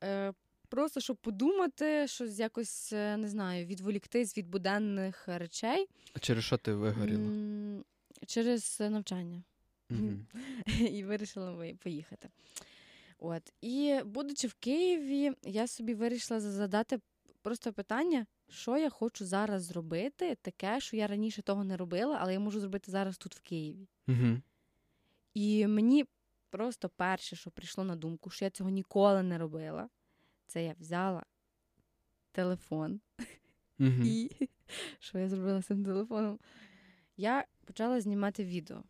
Е, Просто щоб подумати, щось якось е, не знаю, відволіктись від буденних речей. А через що ти вигоріла? Через навчання. Угу. І вирішила поїхати. От. І будучи в Києві, я собі вирішила задати просто питання, що я хочу зараз зробити, таке, що я раніше того не робила, але я можу зробити зараз тут в Києві. Угу. І мені просто перше, що прийшло на думку, що я цього ніколи не робила, це я взяла телефон. Угу. І що я зробила з цим телефоном? Я почала знімати відео,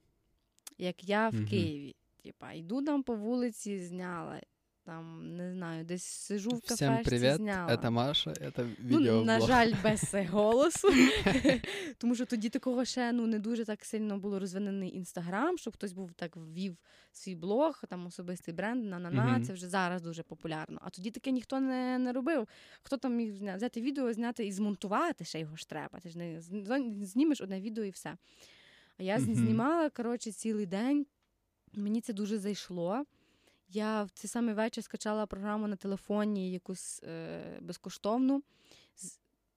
як я в Мгм. Києві. Типа, йду там по вулиці, зняла. Там, не знаю, десь сижу в Всем кафешці, привет, зняла. это Маша, это Ну, на жаль, без голосу. Тому що тоді такого ще ну, не дуже так сильно було розвинений інстаграм, щоб хтось був так ввів свій блог, там особистий бренд, на-на-на. Це вже зараз дуже популярно. А тоді таке ніхто не, не робив. Хто там міг взяти відео, зняти і змонтувати, ще його ж треба. Ти ж не знімеш одне відео і все. А я знімала коротше, цілий день. Мені це дуже зайшло. Я в цей самий вечір скачала програму на телефоні якусь е, безкоштовну.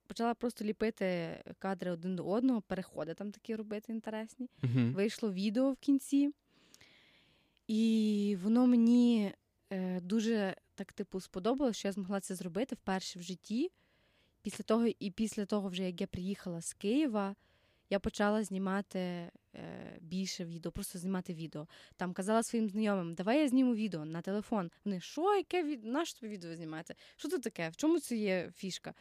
Почала просто ліпити кадри один до одного, переходи там такі робити інтересні. Мгм. Вийшло відео в кінці, і воно мені е, дуже так, типу, сподобалось, що я змогла це зробити вперше в житті. Після того, і після того, вже як я приїхала з Києва, я почала знімати більше відео, просто знімати відео. Там казала своїм знайомим, давай я зніму відео на телефон. Вони, що, яке від... Нащо тобі відео знімати? Що це таке? В чому це є фішка?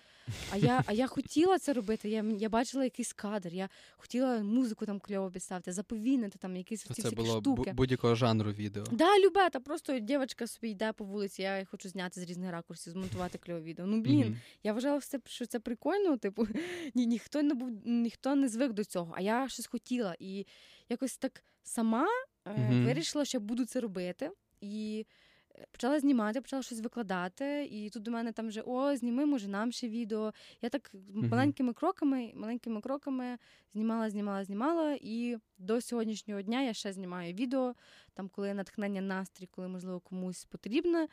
А я, а я хотіла це робити. Я, я бачила якийсь кадр, я хотіла музику там кльово підставити, заповільнити там якісь ці Це було штуки. будь-якого жанру відео. Да, любе, та просто дівчинка собі йде по вулиці, я хочу зняти з різних ракурсів, змонтувати кльове відео. Ну блін, Мгм. я вважала, що це прикольно. Типу, ні, ніхто не був, ніхто не звик до цього. А я щось хотіла. І якось так сама Мгм. вирішила, що я буду це робити. І е, почала знімати, почала щось викладати. І тут до мене там вже о, зніми, може, нам ще відео. Я так Мгм. маленькими кроками, маленькими кроками знімала, знімала, знімала. І до сьогоднішнього дня я ще знімаю відео, там, коли натхнення настрій, коли, можливо, комусь потрібно.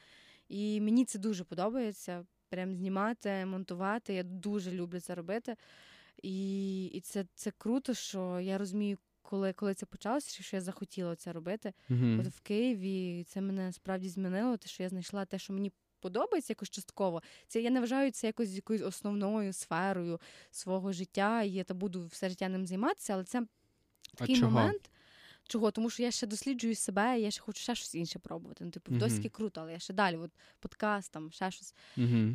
І мені це дуже подобається. Прям знімати, монтувати. Я дуже люблю це робити. І, і це, це круто, що я розумію, коли, коли це почалося, що я захотіла це робити. Мгм. От в Києві це мене справді змінило, те, що я знайшла те, що мені подобається якось частково. Це я не вважаю це якось якоюсь основною сферою свого життя, і я та буду все життя ним займатися, але це А чого? момент. Чого? Тому що я ще досліджую себе, я ще хочу ще щось інше пробувати. Ну, типу, досить круто, але я ще далі, от подкаст, там ще щось.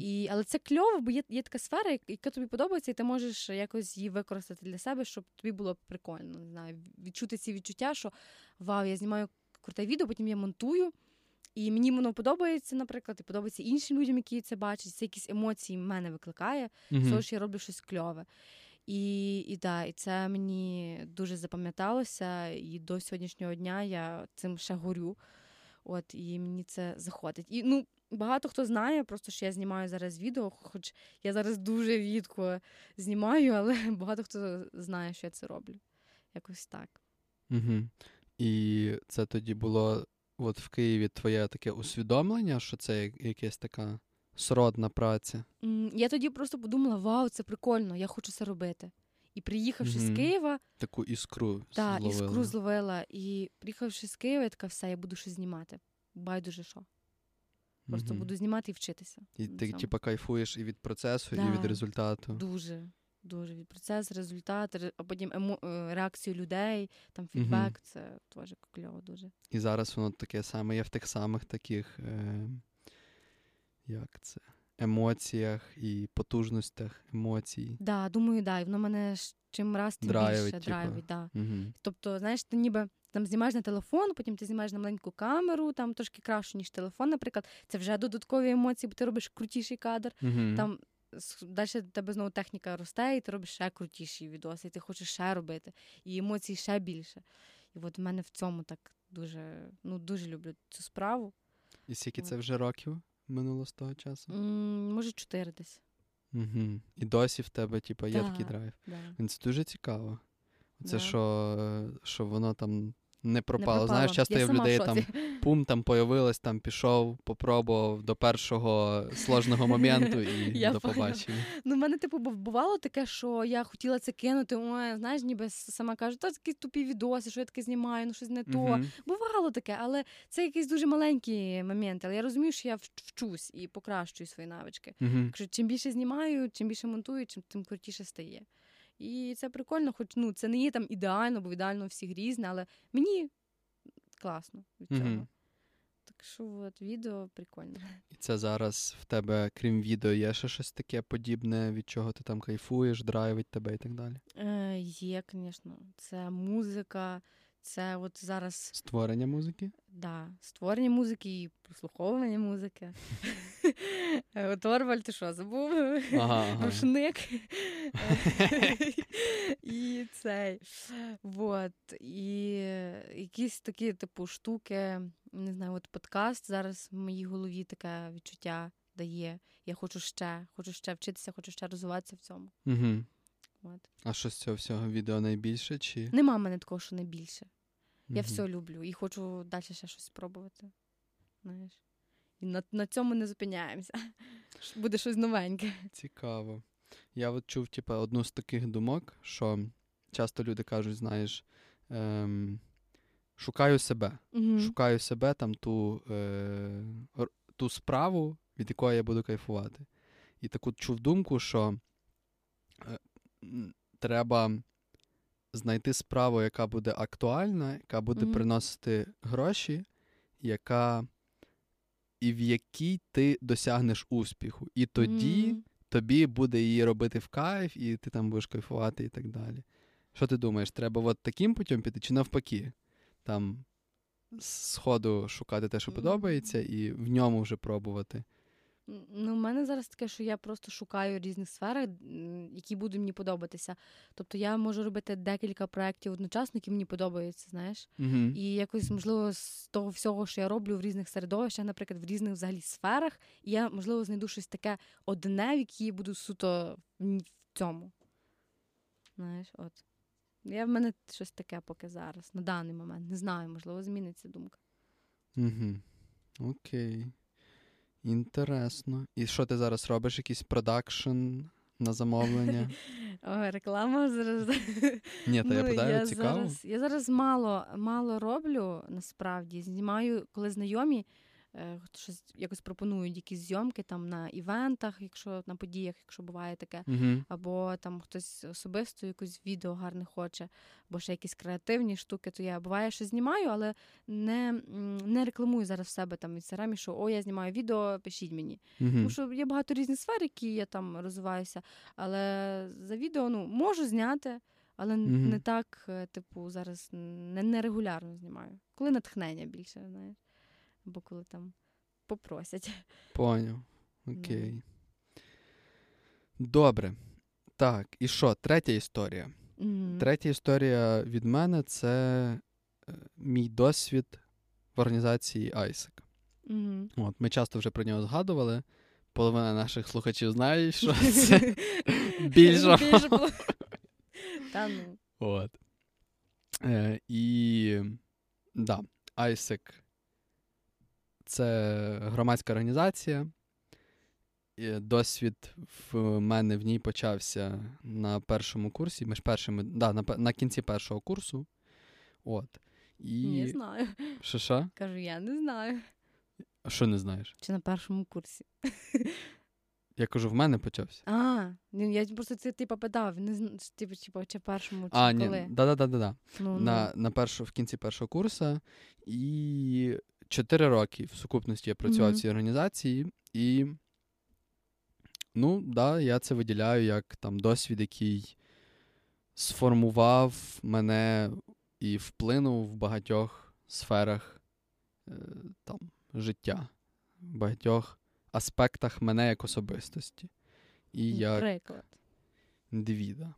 І, але це кльово, бо є, є така сфера, яка тобі подобається, і ти можеш якось її використати для себе, щоб тобі було прикольно. Не знаю, відчути ці відчуття, що вау, я знімаю круте відео, потім я монтую. І мені воно подобається, наприклад, і подобається іншим людям, які це бачать. Це якісь емоції в мене викликає, Мгм. тому що я роблю щось кльове. І, і, да, і це мені дуже запам'яталося, і до сьогоднішнього дня я цим ще горю. От, і мені це заходить. І ну, багато хто знає, просто що я знімаю зараз відео, хоч я зараз дуже рідко знімаю, але багато хто знає, що я це роблю. Якось так. Угу. І це тоді було от в Києві твоє таке усвідомлення, що це як- якась така сродна праця. Я тоді просто подумала: вау, це прикольно, я хочу це робити. І приїхавши Мгм. з Києва, Таку іскру та, зловила. іскру зловила. І приїхавши з Києва, я така, все, я буду щось знімати. Байдуже що. Просто Мгм. буду знімати і вчитися. І ти типа кайфуєш і від процесу, і від результату. Дуже. Дуже від процесу, результат, а потім емо... е, реакцію людей, там фідбек, це теж кльово дуже. І зараз воно таке саме є в тих самих таких, е, як це, емоціях і потужностях емоцій. Да, думаю, да, і воно мене чим раз тим Драйвить, більше типу. драйвить. Да. Угу. Тобто, знаєш, ти ніби там знімаєш на телефон, потім ти знімаєш на маленьку камеру, там трошки краще, ніж телефон, наприклад. Це вже додаткові емоції, бо ти робиш крутіший кадр. Угу. Там далі тебе знову техніка росте, і ти робиш ще крутіші відоси, і ти хочеш ще робити, і емоцій ще більше. І от в мене в цьому так дуже, ну, дуже люблю цю справу. І скільки це вже років минуло з того часу? М, може, чотири десь. Угу. І досі в тебе, типу, є да, такий драйв. Да. Це дуже цікаво. Це Да. що, е, що воно там не Не пропало. Знаєш, часто я в людей там пум там появилось, там пішов, попробував до першого сложного моменту і Я до побачення. Ну, в мене, типу, був- бувало таке, що я хотіла це кинути. Ой, знаєш, ніби сама кажу, та такі тупі відоси, що я таке знімаю, ну щось не то. Мгм. Бувало таке, але це якийсь дуже маленький момент. Але я розумію, що я вчусь і покращую свої навички. Мгм. Якщо чим більше знімаю, чим більше монтую, чим тим крутіше стає. І це прикольно, хоч ну це не є там ідеально, бо ідеально всіх різне, але мені класно від цього. Мгм. Так що от відео прикольно. І це зараз в тебе, крім відео, є ще щось таке подібне, від чого ти там кайфуєш, драйвить тебе і так далі. Е, є, звісно. Це музика, це от зараз Створення музики? да, створення музики і прослуховування музики. От Орваль, ти що, забув? Ага. Рушник. І цей. Вот. І якісь такі, типу, штуки, не знаю, от подкаст зараз в моїй голові таке відчуття дає. Я хочу ще, хочу ще вчитися, хочу ще розвиватися в цьому. Угу. От. А що з цього всього відео найбільше? Чи... Нема в мене такого, що не більше. Я все люблю і хочу далі ще щось спробувати. Знаєш. І на, на цьому не зупиняємося. Буде щось новеньке. Цікаво. Я от чув, типу, одну з таких думок, що часто люди кажуть, знаєш, ем, шукаю себе. Угу. Шукаю себе там ту, е, ту справу, від якої я буду кайфувати. І таку чув думку, що е, треба знайти справу, яка буде актуальна, яка буде Мгм. приносити гроші, яка і в якій ти досягнеш успіху. І тоді тобі буде її робити в кайф, і ти там будеш кайфувати і так далі. Що ти думаєш, треба от таким путем піти, чи навпаки? Там з сходу шукати те, що подобається, і в ньому вже пробувати. Ну, в мене зараз таке, що я просто шукаю різних сферах, які будуть мені подобатися. Тобто я можу робити декілька проєктів одночасно, які мені подобаються, знаєш. Угу. І якось, можливо, з того всього, що я роблю в різних середовищах, наприклад, в різних взагалі сферах, я, можливо, знайду щось таке одне, в якій буду суто в цьому. Знаєш, от. Я в мене щось таке поки зараз, на даний момент. Не знаю, можливо, зміниться думка. Угу. Окей. Інтересно. І що ти зараз робиш? Якийсь продакшн на замовлення? О, реклама зараз. Ні, та я Ну, питаю, цікаво. Зараз, я зараз мало, мало роблю насправді. Знімаю, коли знайомі щось якось пропонують якісь зйомки там на івентах, якщо на подіях, якщо буває таке. Угу. Або там хтось особисто якусь відео гарне хоче, або ще якісь креативні штуки, то я буває, що знімаю, але не, не рекламую зараз в себе там в інстаграмі, що о, я знімаю відео, пишіть мені. Угу. Тому що є багато різних сфер, які я там розвиваюся. Але за відео ну, можу зняти, але Мгм. не так, е, типу, зараз не, не регулярно знімаю. Коли натхнення більше, знаєш. Або коли там попросять. Поняв. Окей. Добре. Так, і що? Третя історія. Мгм. Третя історія від мене це е, мій досвід в організації ISEC. Мгм. От, ми часто вже про нього згадували. Половина наших слухачів знає, що це більше. Більше. Та ну. От. Е, і да, ISEC це громадська організація. І Досвід в мене в ній почався на першому курсі. Ми ж першими, да, на, на кінці першого курсу. От. І... Не знаю. Що що? Кажу, я не знаю. Що не знаєш? Чи на першому курсі. Я кажу, в мене почався. А, ні, я просто це типу питав, не зн- типу, типу, чи першому, чи А, ні, коли. да-да-да-да. Ну, на, на першу, в кінці першого курсу. І чотири роки в сукупності я працював в цій організації. І, ну, да, я це виділяю як там досвід, який сформував мене і вплинув в багатьох сферах е, там, життя, в багатьох аспектах мене як особистості. І як Приклад. індивіда.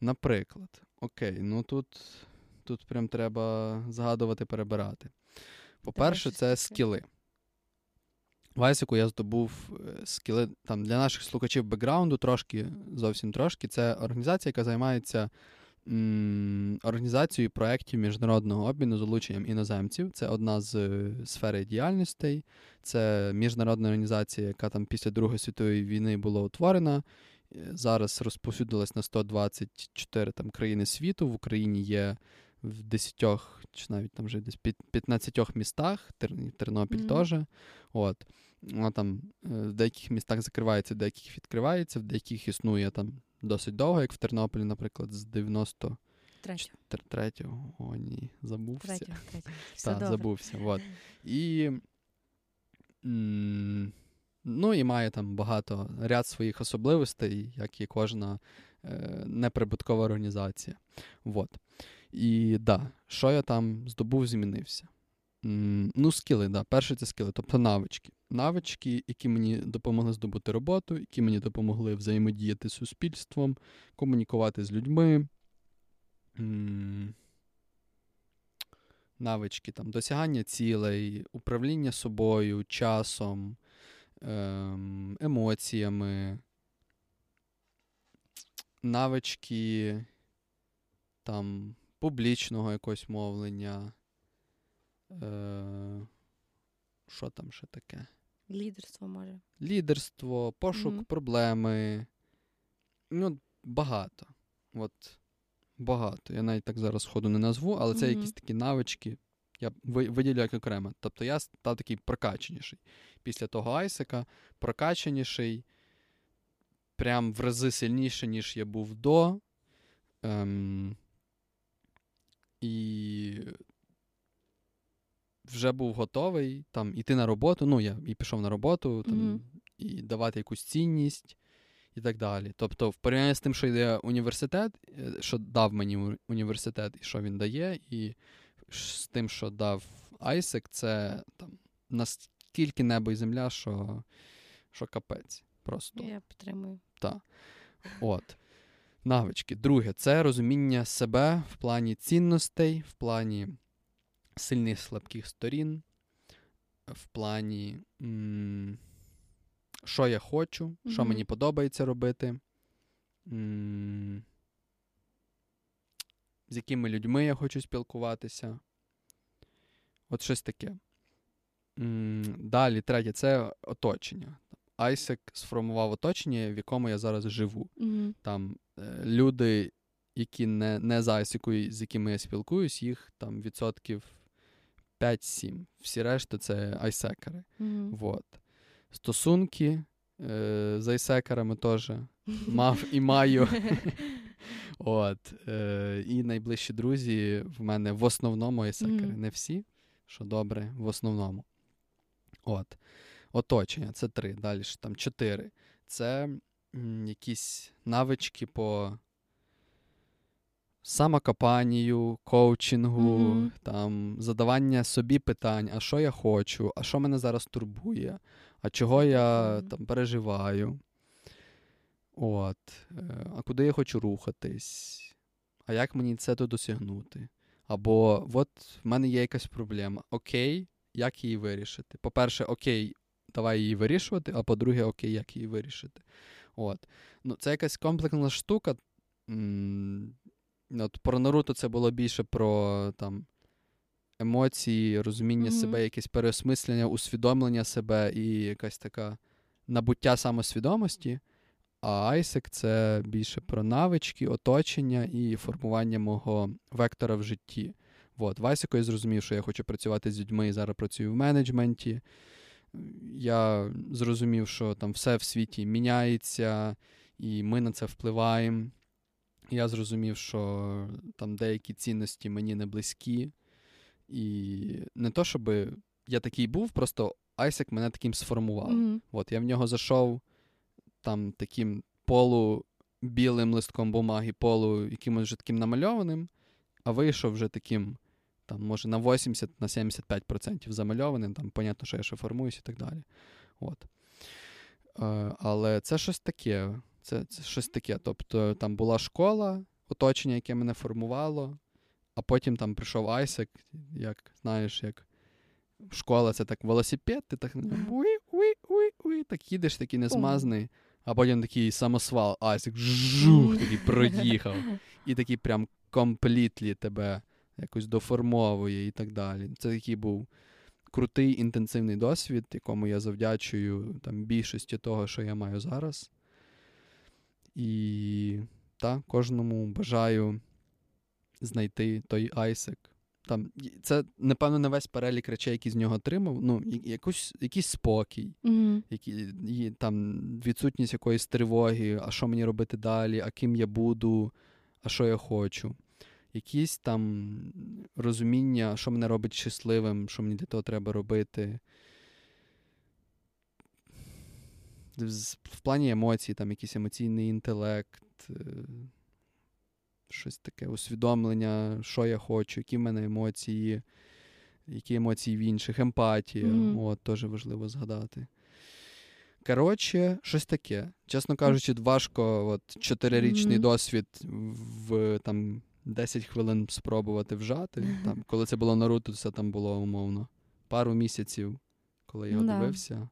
Наприклад, окей, ну тут, тут прям треба згадувати, перебирати. По-перше, це скіли. В Айсеку я здобув е, скіли там для наших слухачів бекграунду трошки, зовсім трошки. Це організація, яка займається м- організацією проєктів міжнародного обміну залученням іноземців. Це одна з е, сфери діяльностей. Це міжнародна організація, яка там після Другої світової війни була утворена. Е, Зараз розповсюдилась на 124 там, країни світу. В Україні є в 10 чи навіть там вже десь 15 містах, Тер- Тернопіль Мгм. теж. От. Вона там е, в деяких містах закривається, в деяких відкривається, в деяких існує там досить довго, як в Тернополі, наприклад, з 93-го. Третього. О, ні, забувся. Третього, третього. Все Так, забувся. От. І, м, ну, і має там багато ряд своїх особливостей, як і кожна е, неприбуткова організація. От. І да, що я там здобув, змінився. Ну, скіли, да. Перше це скіли, тобто навички. Навички, які мені допомогли здобути роботу, які мені допомогли взаємодіяти з суспільством, комунікувати з людьми. Навички там досягання цілей, управління собою, часом, ем, емоціями, навички там публічного якогось мовлення. Е, що там ще таке? Лідерство може. Лідерство, пошук Мгм. проблеми. Ну, багато. От багато. Я навіть так зараз ходу не назву, але це Мгм. якісь такі навички. Я виділю як окремо. Тобто я став такий прокаченіший. Після того Айсека прокаченіший, прям в рази сильніше, ніж я був до. Ем, і вже був готовий там іти на роботу. Ну, я і пішов на роботу, там, Мгм. і давати якусь цінність і так далі. Тобто, в порівнянні з тим, що йде університет, е, що дав мені університет і що він дає, і з тим, що дав Айсек, це там наскільки небо і земля, що, що капець. Просто. Я підтримую. Так. От. Навички. Друге, це розуміння себе в плані цінностей, в плані сильних слабких сторін, в плані, м- що я хочу, що мені подобається робити, м- з якими людьми я хочу спілкуватися. От щось таке. Далі, третє, це оточення. Айсек сформував оточення, в якому я зараз живу. Угу. Там е, люди, які не, не з Айсеку, з якими я спілкуюсь, їх там відсотків 5-7. Всі решта це айсекери. Угу. Вот. Стосунки е, з айсекерами теж мав і маю. От. Е, і найближчі друзі в мене в основному айсекери. Мгм. Не всі, що добре, в основному. От. Оточення це три. Далі ж там чотири. Це м, якісь навички по самокопанію, коучингу, Мгм. там, задавання собі питань, а що я хочу, а що мене зараз турбує, а чого я Прикольно. там переживаю. От. е, А куди я хочу рухатись? А як мені це то досягнути? Або от в мене є якась проблема. Окей, як її вирішити? По-перше, окей, давай її вирішувати, а по-друге, окей, як її вирішити. От. Ну, це якась комплексна штука. От про Наруто це було більше про там, емоції, розуміння Мгм. себе, якесь переосмислення, усвідомлення себе і якась така набуття самосвідомості. А Айсек це більше про навички, оточення і формування мого вектора в житті. От. В Айсеку я зрозумів, що я хочу працювати з людьми і зараз працюю в менеджменті. Я зрозумів, що там все в світі міняється, і ми на це впливаємо. Я зрозумів, що там деякі цінності мені не близькі. І не то, щоб я такий був, просто Айсек мене таким сформував. Угу. От я в нього зайшов там таким полубілим листком бумаги, полу якимось вже таким намальованим, а вийшов вже таким, там, може, на 80 на 75% замальованим, там, понятно, що я ще формуюсь і так далі. От. Е, але це щось таке. Це, це щось таке. Тобто там була школа, оточення, яке мене формувало, а потім там прийшов Айсек, як знаєш, як школа це так велосипед, ти так уй, уй, уй, уй, так їдеш, такий незмазаний, а потім такий самосвал, Айсик жух, такий проїхав. І такий прям комплітлі тебе якось доформовує і так далі. Це такий був крутий інтенсивний досвід, якому я завдячую там більшості того, що я маю зараз. І так, кожному бажаю знайти той айсик. Там, Це, напевно, не весь перелік речей, які з нього отримав. Ну, якусь, якийсь спокій, mm-hmm. які, там, відсутність якоїсь тривоги, а що мені робити далі, а ким я буду, а що я хочу. Якісь там розуміння, що мене робить щасливим, що мені для того треба робити. В плані емоцій, там якийсь емоційний інтелект, е, щось таке усвідомлення, що я хочу, які в мене емоції, які емоції в інших, емпатія. Mm-hmm. От, теж важливо згадати. Коротше, щось таке. Чесно кажучи, важко от, чотирирічний mm-hmm. досвід в там 10 хвилин спробувати вжати. Там, Коли це було Наруто, це там було умовно пару місяців, коли я його mm-hmm. дивився.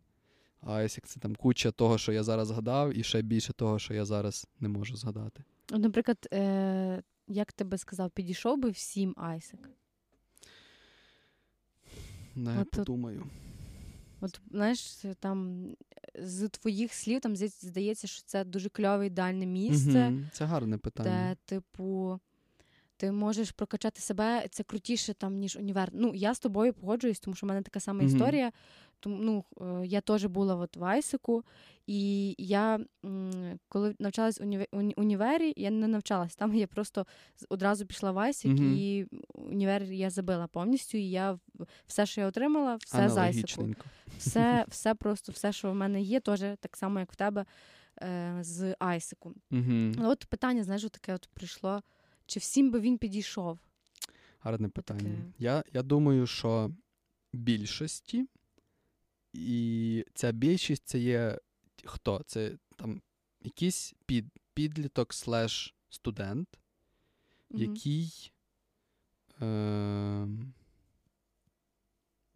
А як це там куча того, що я зараз згадав, і ще більше того, що я зараз не можу згадати. Наприклад, е- як ти би сказав, підійшов би всім Айсек? Не от, подумаю. От, знаєш, там з твоїх слів там здається, що це дуже кльове ідеальне місце. Угу, Це гарне питання. Де, типу, ти можеш прокачати себе, це крутіше там, ніж універ. Ну, я з тобою погоджуюсь, тому що в мене така сама mm-hmm. історія. Тому ну, е, я теж була от в Айсику, і я коли навчалась в універі, я не навчалась там. Я просто одразу пішла в Айсик, mm-hmm. і універ я забила повністю. І я все, що я отримала, все з Айсику. Все, все просто, все, що в мене є, теж так само, як в тебе е, з Айсику. Mm-hmm. От питання, знаєш, таке от прийшло. Чи всім би він підійшов? Гарне питання. Я я думаю, що більшості, і ця більшість це є хто? Це там якийсь під, підліток слеш студент, mm-hmm. який е,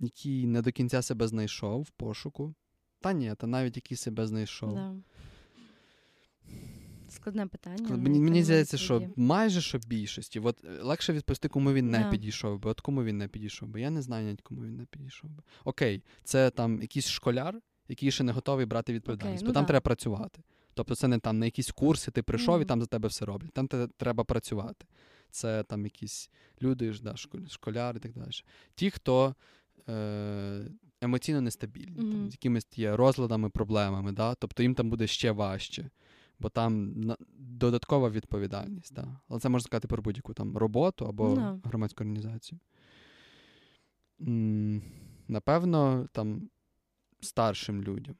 який не до кінця себе знайшов в пошуку. Та ні, та навіть який себе знайшов. Да. Складне питання. Мені мені здається, що майже що більшості. От е, легше відповісти, кому він не yeah. підійшов би. От кому він не підійшов би. Я не знаю навіть, кому він не підійшов би. Окей, це там якийсь школяр, який ще не готовий брати відповідальність, okay, бо ну там да. треба працювати. Тобто, це не там на якісь курси, ти прийшов mm. і там за тебе все роблять. Там те, треба працювати. Це там якісь люди, да, школяри і так далі. Ті, хто. Е- Емоційно нестабільні, mm-hmm. там, з якимись є розладами, проблемами, да? тобто їм там буде ще важче бо там додаткова відповідальність. Да. Але це можна сказати про будь-яку там роботу або no. Ну. громадську організацію. М- напевно, там старшим людям.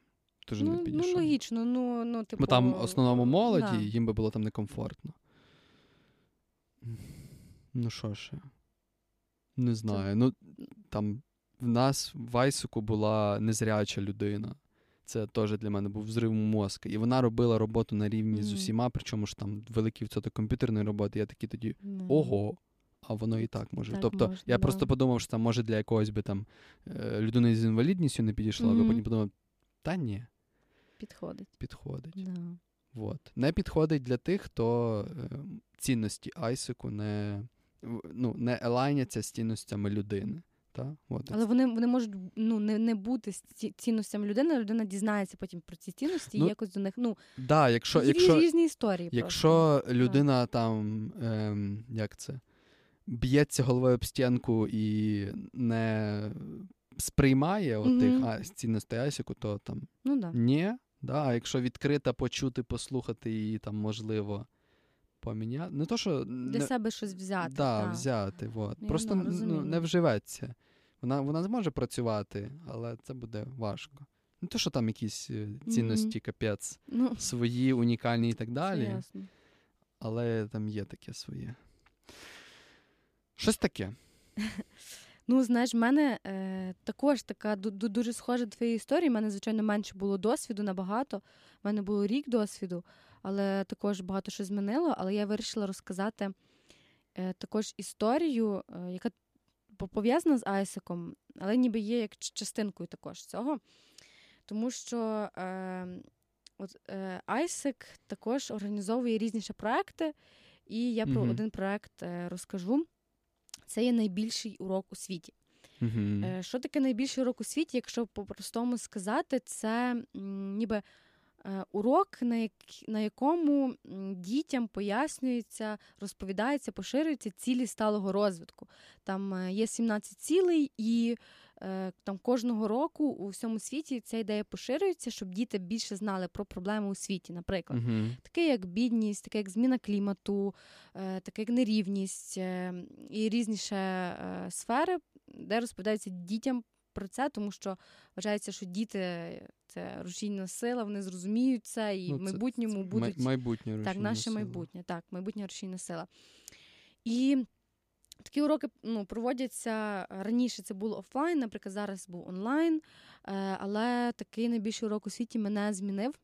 Дуже ну, не підійшов. Ну, логічно, ну, ну, типу... Бо там в основному молоді, да. їм би було там некомфортно. Ну, що ще? Не знаю. Це... Ну, там в нас в Вайсику була незряча людина. Це теж для мене був взрив мозка. І вона робила роботу на рівні mm. з усіма, причому ж там великий відсоток комп'ютерної роботи. Я такий тоді mm. ого. А воно і так може. Так тобто можна, я да. просто подумав, що там може для якогось би там е, людини з інвалідністю не підійшла, mm-hmm. а потім подумав, та ні. Підходить. Підходить. Да. Вот. Не підходить для тих, хто е, цінності Айсику не ну, не елайняться з цінностями людини. Та? От. Але вони вони можуть ну, не не бути цінностями людини, людина дізнається потім про ці цінності ну, і якось до них. ну, да, якщо, якщо, різні історії. Якщо просто. людина там, ем, як це, б'ється головою об стінку і не сприймає mm-hmm. отих а, цінностей Асіку, то там ну, да. ні. Да, А якщо відкрита почути, послухати її там можливо поміняти. Не то, що Для не... себе щось взяти. Да, так, взяти. Вот. Просто ну, не вживеться. Вона вона зможе працювати, але це буде важко. Не то, що там якісь е, цінності, mm-hmm. капець, ну, свої, унікальні і так далі. ясно. Але там є таке своє. Щось таке. Ну, знаєш, в мене е, також така дуже схожа до твоєї історії. У мене, звичайно, менше було досвіду набагато. У мене було рік досвіду але також багато що змінило. Але я вирішила розказати е, також історію, е, яка пов'язана з Айсиком, але ніби є як частинкою також цього. Тому що е, от, е, Айсик також організовує різні проекти, і я про Мгм. один проект е, розкажу. Це є найбільший урок у світі. Е, Що таке найбільший урок у світі, якщо по-простому сказати, це м, ніби урок, на, як, на якому дітям пояснюється, розповідається, поширюються цілі сталого розвитку. Там е, є 17 цілей, і е, там кожного року у всьому світі ця ідея поширюється, щоб діти більше знали про проблеми у світі, наприклад Мгм. таке як бідність, таке як зміна клімату, е, таке як нерівність е, і різніше е, сфери, де розповідаються дітям про це, тому що вважається, що діти це рушійна сила, вони зрозуміють це і Ну, в це- майбутньому Май- будуть майбутнє так, наше сила. майбутнє, так, майбутня рушійна сила. І такі уроки ну, проводяться раніше. Це було офлайн, наприклад, зараз був онлайн. Е, але такий найбільший урок у світі мене змінив.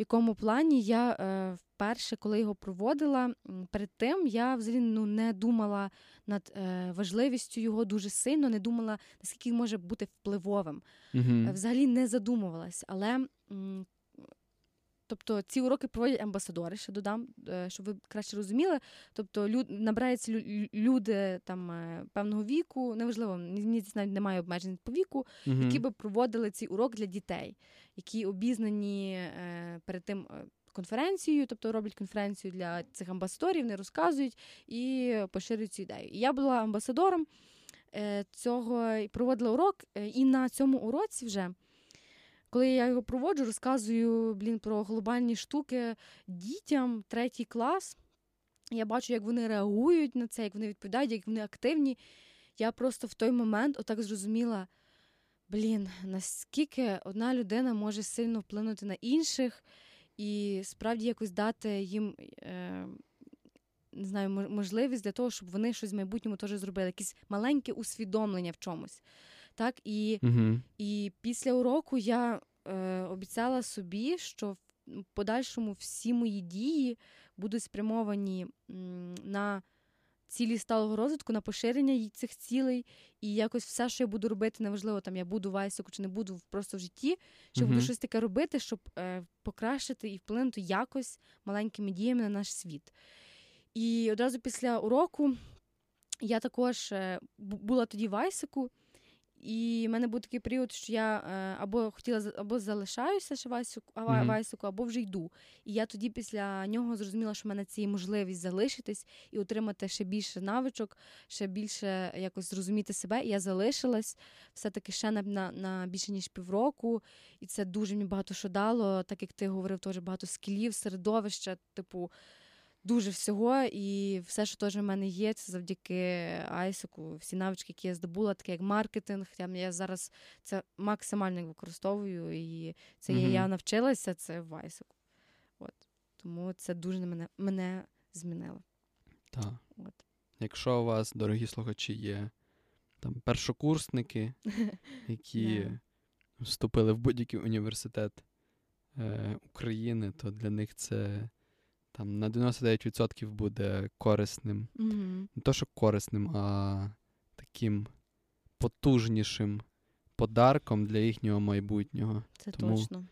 Якому плані я е, вперше, коли його проводила, перед тим я взагалі ну, не думала над е, важливістю його дуже сильно, не думала, наскільки він може бути впливовим. Е, Взагалі не задумувалась. Але м, тобто ці уроки проводять амбасадори, ще додам, е, щоб ви краще розуміли. Тобто лю, набираються люди там е, певного віку, неважливо, ні- навіть немає обмежень по віку, Мгм. які би проводили цей урок для дітей, які обізнані е, перед тим. е, Конференцією, тобто роблять конференцію для цих амбасадорів, не розказують і поширюють цю ідею. І я була амбасадором цього і проводила урок, і на цьому уроці вже, коли я його проводжу, розказую блін, про глобальні штуки дітям, третій клас. Я бачу, як вони реагують на це, як вони відповідають, як вони активні. Я просто в той момент отак зрозуміла, блін, наскільки одна людина може сильно вплинути на інших і справді якось дати їм. Е- не знаю, можливість для того, щоб вони щось в майбутньому теж зробили, якесь маленьке усвідомлення в чомусь. Так, і, Мгм. і після уроку я е, обіцяла собі, що в подальшому всі мої дії будуть спрямовані м, на цілі сталого розвитку, на поширення цих цілей, і якось все, що я буду робити, неважливо, там я буду вайсоку чи не буду просто в житті, що буду щось таке робити, щоб е, покращити і вплинути якось маленькими діями на наш світ. І одразу після уроку я також е, була тоді в Айсику, і в мене був такий період, що я е, або хотіла або залишаюся ще в Айсику, а, Мгм. в Айсику, або вже йду. І я тоді після нього зрозуміла, що в мене це є можливість залишитись і отримати ще більше навичок, ще більше якось зрозуміти себе. І я залишилась все-таки ще на, на, на більше ніж півроку. І це дуже мені багато що дало, так як ти говорив, теж багато скілів, середовища, типу. Дуже всього, і все, що теж в мене є, це завдяки Айсику. Всі навички, які я здобула, таке як маркетинг. Я зараз це максимально використовую, і це я, Мгм. я навчилася це в Айсику. От. Тому це дуже мене, мене змінило. Так. От. Якщо у вас, дорогі слухачі, є там першокурсники, які вступили в будь-який університет е, України, то для них це там на 99% буде корисним. Угу. Не то, що корисним, а таким потужнішим подарком для їхнього майбутнього. Це Тому точно.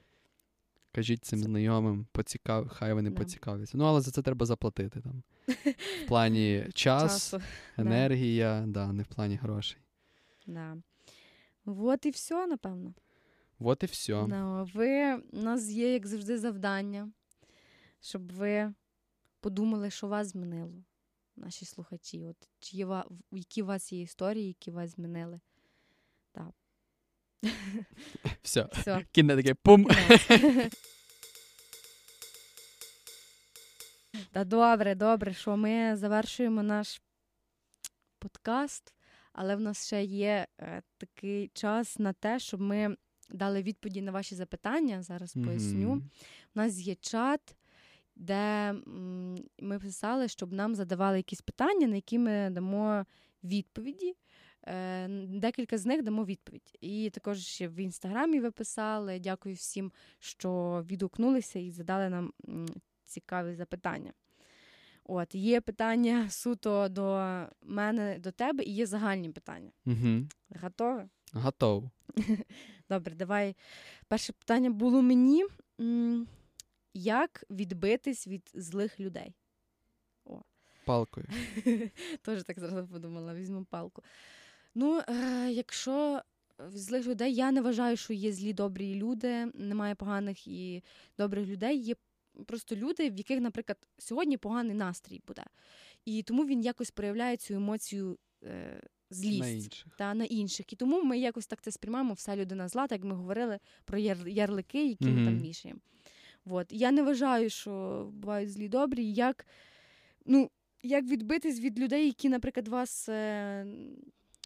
Кажіть цим знайомим, поцікав... хай вони Да. поцікавляться. Ну, але за це треба заплатити там. В плані час, енергія, да, не в плані грошей. Да. От і все, напевно. От і все. Ну, ви, у нас є, як завжди, завдання, щоб ви подумали, що вас змінило, наші слухачі. От, чи є, які у вас є історії, які вас змінили. Так. Все. Все. Кінне таке пум. Та добре, добре, що ми завершуємо наш подкаст, але в нас ще є е, такий час на те, щоб ми дали відповіді на ваші запитання. Зараз поясню. Мгм. У нас є чат, де ми писали, щоб нам задавали якісь питання, на які ми дамо відповіді. Е, Декілька з них дамо відповідь. І також ще в інстаграмі ви писали. Дякую всім, що відгукнулися і задали нам цікаві запитання. От, є питання суто до мене, до тебе, і є загальні питання. Угу. Готові? Готов. Добре, давай. Перше питання було мені: як відбитись від злих людей? Палкою. Теж так зразу подумала, візьму палку. Ну, е, якщо злих людей, я не вважаю, що є злі добрі люди, немає поганих і добрих людей. Є просто люди, в яких, наприклад, сьогодні поганий настрій буде. І тому він якось проявляє цю емоцію е, злість На інших. та на інших. І тому ми якось так це сприймаємо, вся людина зла, так як ми говорили про яр- ярлики, які ми там вішаємо. От. Я не вважаю, що бувають злі добрі. Як, ну, як відбитись від людей, які, наприклад, вас. Е,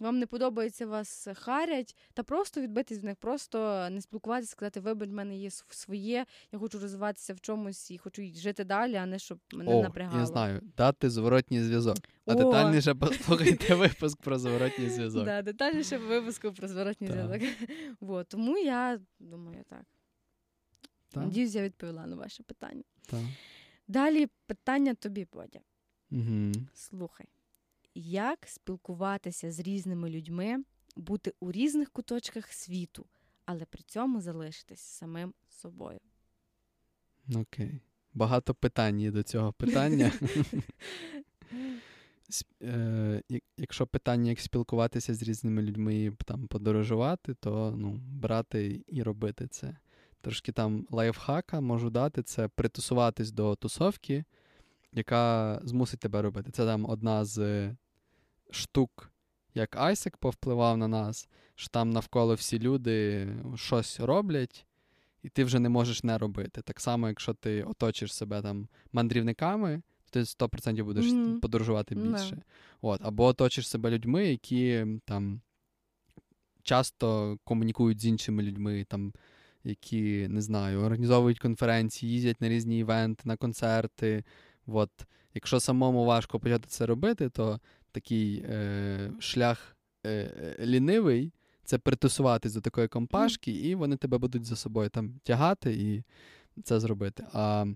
вам не подобається, вас харять, та просто відбитись від них, просто не спілкуватися, сказати, вибач, в мене є своє, я хочу розвиватися в чомусь і хочу жити далі, а не щоб мене О, напрягало. я знаю. Дати зворотній зв'язок. А О! детальніше послухайте випуск про зворотній зв'язок. Да, детальніше в випуску про зворотній зв'язок. Тому я думаю так. Так, Надіюсь, я відповіла на ваше питання. так. Далі питання тобі, Бодя. Угу. Слухай, як спілкуватися з різними людьми, бути у різних куточках світу, але при цьому залишитись самим собою? Окей. Багато питань є до цього питання. Е, як- Якщо питання, як спілкуватися з різними людьми там подорожувати, то ну, брати і робити це. Трошки там лайфхака можу дати це притусуватись до тусовки, яка змусить тебе робити. Це там одна з штук, як Айсек повпливав на нас, що там навколо всі люди щось роблять, і ти вже не можеш не робити. Так само, якщо ти оточиш себе там мандрівниками, то ти 100% будеш Мгм. подорожувати більше. От, або оточиш себе людьми, які там часто комунікують з іншими людьми, там, які, не знаю, організовують конференції, їздять на різні івенти, на концерти. От. Якщо самому важко почати це робити, то такий е, шлях е, е, лінивий це притусуватись до такої компашки, і вони тебе будуть за собою там тягати і це зробити. А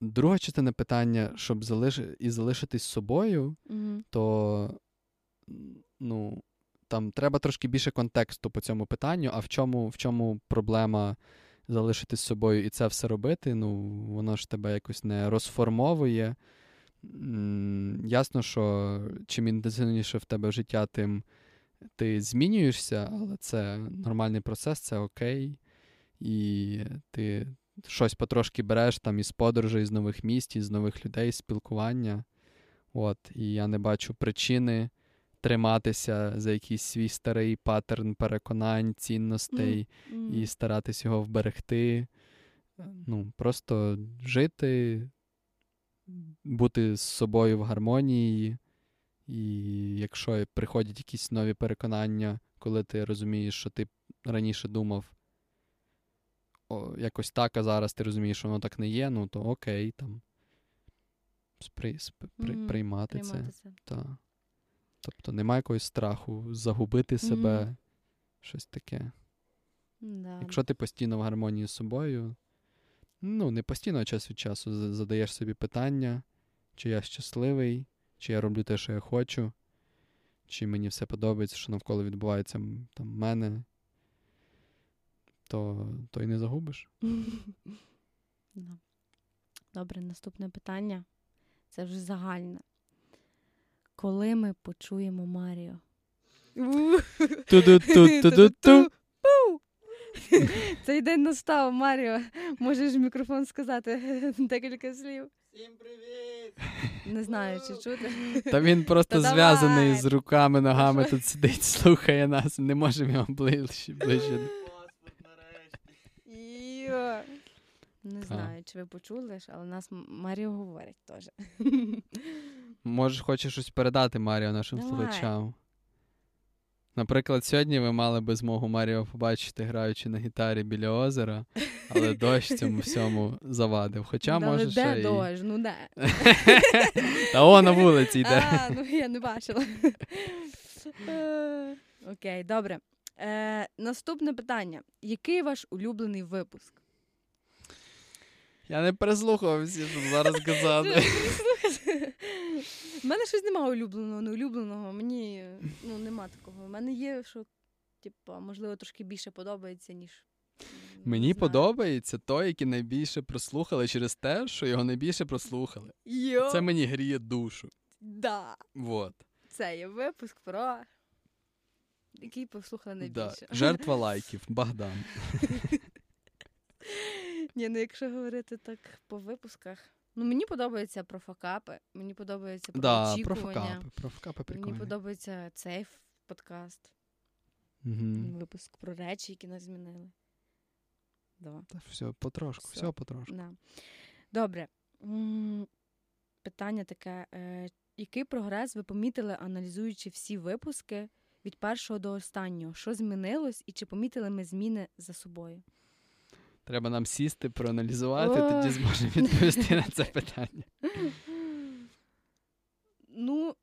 друга частина питання, щоб залиш... і залишитись собою, Угу. то ну, там треба трошки більше контексту по цьому питанню, а в чому, в чому проблема залишитись собою і це все робити, ну, воно ж тебе якось не розформовує. Ясно, що чим інтенсивніше в тебе життя, тим ти змінюєшся, але це нормальний процес, це окей. І ти щось потрошки береш там із подорожей, з нових місць, із нових людей, спілкування. От, і я не бачу причини триматися за якийсь свій старий паттерн переконань, цінностей і старатись його вберегти. Ну, просто жити, бути з собою в гармонії. І якщо приходять якісь нові переконання, коли ти розумієш, що ти раніше думав о, якось так, а зараз ти розумієш, що воно так не є, ну то окей, там. Спри, сп, при, Мгм, приймати це. Це. Та. Тобто немає якогось страху загубити себе, щось таке. Да. Якщо ти постійно в гармонії з собою, ну, не постійно, а час від часу задаєш собі питання, чи я щасливий, чи я роблю те, що я хочу, чи мені все подобається, що навколо відбувається там в мене, то, то й не загубиш. Добре, наступне питання. Це вже загальне. Коли ми почуємо Маріо? Ту-ду-ту-ту-ду-ту. Цей день настав, Маріо. Можеш мікрофон сказати декілька слів. Всім привіт! Не знаю, чи чути. Та він просто Та зв'язаний давай. з руками, ногами тут сидить, слухає нас, не можемо його ближче. ближче. Йо. Не знаю, чи ви почули, але нас Маріо говорить теж. Можеш, хочеш щось передати Маріо нашим Давай. слухачам. Наприклад, сьогодні ви мали би змогу Маріо побачити, граючи на гітарі біля озера, але дощ цьому всьому завадив. Хоча Да, але може де ще й... дощ? Ну де? Та о, на вулиці йде. А, ну я не бачила. Окей, добре. Е, наступне питання. Який ваш улюблений випуск? Я не переслухав всі, що зараз казати. У мене щось немає улюбленого, неулюбленого. Мені ну, нема такого. У мене є, що, типу, можливо, трошки більше подобається, ніж. Мені подобається той, який найбільше прослухали через те, що його найбільше прослухали. Йо, Це мені гріє душу. да. Вот. Це є випуск про. Який послухали Да. найбільше. Жертва лайків. Богдан. Ні, ну якщо говорити так по випусках. Ну, мені подобається про факапи, мені подобається про Да, про очікування. факапи. Про факапи Мені подобається цей подкаст, Угу. випуск про речі, які нас змінили. Да. Та все, потрошку, Все. все потрошку. Да. Добре. Питання таке: е, який прогрес ви помітили, аналізуючи всі випуски від першого до останнього? Що змінилось, і чи помітили ми зміни за собою? Треба нам сісти, проаналізувати, Ой. тоді зможемо відповісти на це питання. Ну,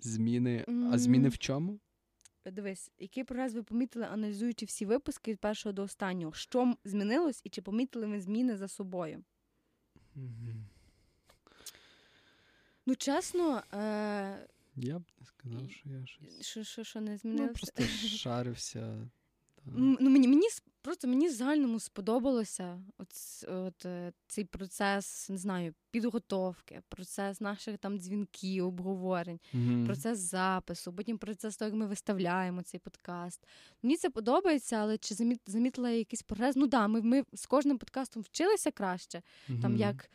Зміни. А зміни в чому? дивись, який прогрес ви помітили, аналізуючи всі випуски від першого до останнього? Що змінилось, і чи помітили ми зміни за собою? Мгм. Ну, чесно, е, Я б не сказав, що я щось. що, що, що не Ну, просто шарився. та. Ну, мені, мені просто мені в загальному сподобалося от, от, е, цей процес, не знаю, підготовки, процес наших там дзвінків, обговорень, Мгм. процес запису, потім процес того, як ми виставляємо цей подкаст. Мені це подобається, але чи заміт, замітила я якийсь прогрес? Ну да, ми, ми з кожним подкастом вчилися краще, там як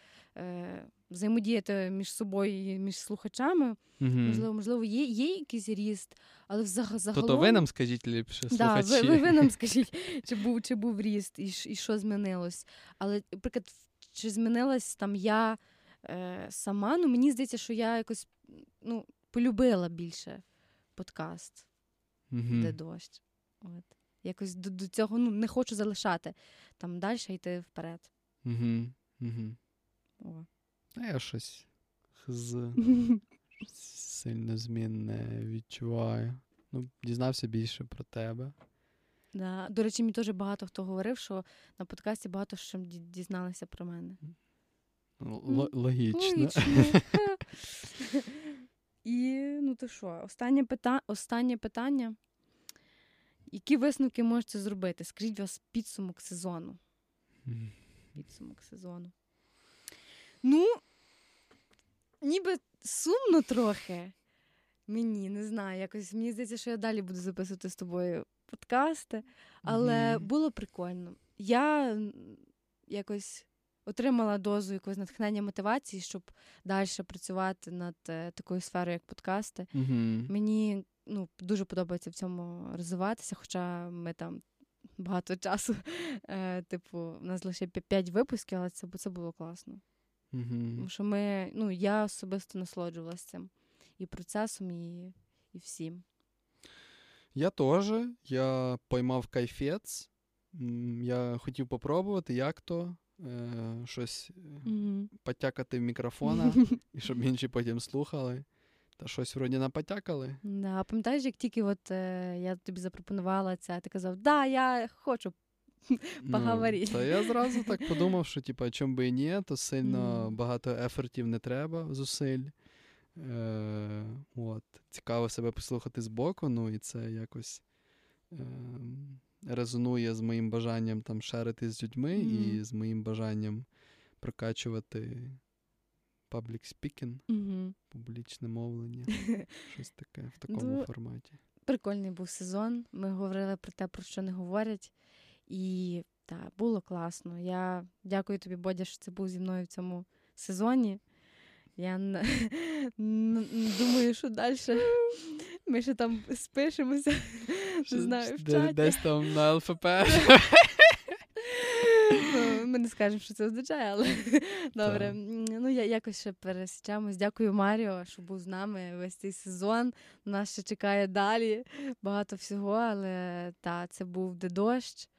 взаємодіяти між собою і між слухачами. Мгм. Можливо, можливо, є, є якийсь ріст, але взаг- То-то ви нам скажіть ліпше, Да, слухачі. ви, ви, ви нам скажіть, чи був, чи був ріст, і, і що змінилось. Але, наприклад, чи змінилась там я е, сама? Ну, мені здається, що я якось ну, полюбила більше подкаст, Мгм. де дощ. От. Якось до, до цього ну, не хочу залишати. Там далі йти вперед. Мгм. Мгм. О. А я щось з сильно змін не відчуваю. Ну, дізнався більше про тебе. Да. До речі, мені теж багато хто говорив, що на подкасті багато що дізналися про мене. Л- логічно. Логічно. І ну то що, останнє, пита... останнє питання. Які висновки можете зробити? Скажіть вас підсумок сезону. Підсумок сезону. Ну, ніби сумно трохи. Мені не знаю. Якось мені здається, що я далі буду записувати з тобою подкасти, але Мгм. було прикольно. Я якось отримала дозу якогось натхнення мотивації, щоб далі працювати над е, такою сферою, як подкасти. Мгм. Мені ну, дуже подобається в цьому розвиватися, хоча ми там багато часу, е, типу, у нас лише 5 випусків, але це, це було класно. Мгм. Тому що ми, ну, я особисто насолоджувалася цим і процесом, і, і всім. Я теж. Я поймав кайфець. Я хотів попробувати, як то. Е, щось Угу. потякати в мікрофона, і щоб інші потім слухали. Та щось вроді напотякали. Да, пам'ятаєш, як тільки от, е, я тобі запропонувала це, ти казав, да, я хочу. Поговоріть. Ну, я зразу так подумав, що типу, чому би і ні, то сильно багато ефортів не треба, зусиль. Е, от. Цікаво себе послухати збоку, ну і це якось е, резонує з моїм бажанням там шарити з людьми Мгм. і з моїм бажанням прокачувати public speaking, Угу. публічне мовлення, щось таке в такому Ну, форматі. Прикольний був сезон. Ми говорили про те, про що не говорять. І так, було класно. Я дякую тобі, Бодя, що це був зі мною в цьому сезоні. Я думаю, що далі ми ще там спишемося. Не знаю, в чаті. Десь там на ЛФП. Ну, Ми не скажемо, що це означає, але добре. Ну, я якось ще пересічемось. Дякую, Маріо, що був з нами весь цей сезон. Нас ще чекає далі багато всього, але та, це був де дощ,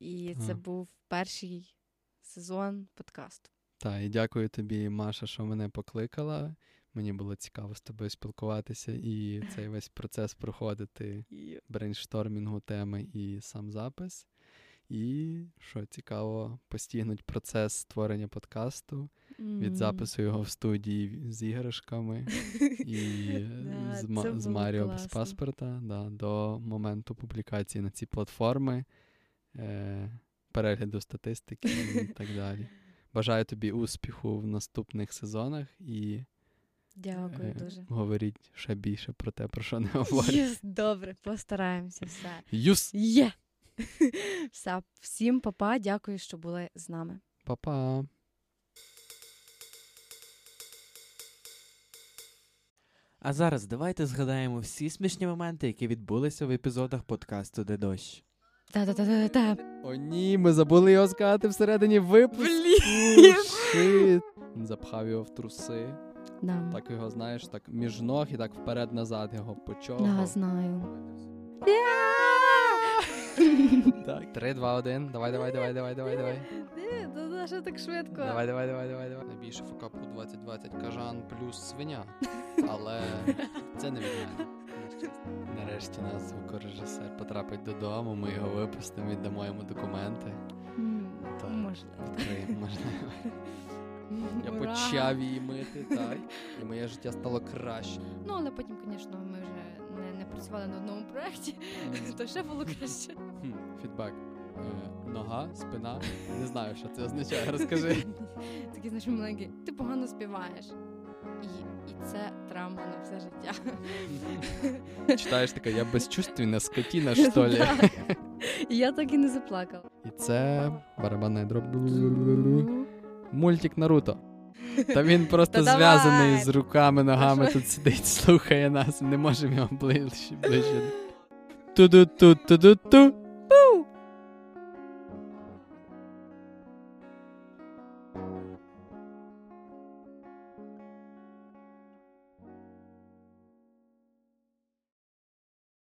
і це був перший сезон подкасту. Так, і дякую тобі, Маша, що мене покликала. Мені було цікаво з тобою спілкуватися і цей весь процес проходити брейнштормінгу теми і сам запис. І що цікаво, постігнуть процес створення подкасту від запису його в студії з іграшками і з, Маріо без паспорта до моменту публікації на ці платформи, е, перегляду статистики і так далі. Бажаю тобі успіху в наступних сезонах і Дякую е, дуже. говоріть ще більше про те, про що не говорять. Yes, добре, постараємося все. Юс! Є! Все, всім папа, дякую, що були з нами. Па-па! А зараз давайте згадаємо всі смішні моменти, які відбулися в епізодах подкасту Де дощ. Та-та-та-та-та. О, ні, ми забули його сказати всередині випуску. Блін. Шит. Запхав його в труси. Да. Так його, знаєш, так між ног і так вперед-назад його Да, знаю. Так. 3, 2, 1. Давай, давай, давай, давай, давай, давай. Що так швидко? Давай, давай, давай, давай, давай. Найбільше факапу 2020 кажан плюс свиня. Але це не від мене. Нарешті наш звукорежисер потрапить додому, ми його випустимо, віддамо йому документи. Так. Можливо. Відкриємо, можливо. Я Ура! почав її мити, так. І моє життя стало краще. Ну, але потім, звісно, ми вже не, не працювали на одному проєкті, то ще було краще. Фідбек. Е, Нога, спина. Не знаю, що це означає. Розкажи. Такий, знаєш, маленький, ти погано співаєш. І, і це травма на все життя. Читаєш таке, я безчувственна скотіна, що ли? Я так і не заплакала. І це барабанний дроб. Мультик Наруто. Та він просто Та давай. зв'язаний з руками, ногами, тут сидить, слухає нас, не можемо його ближче, ближче. Ту-ду-ту, ту-ду-ту.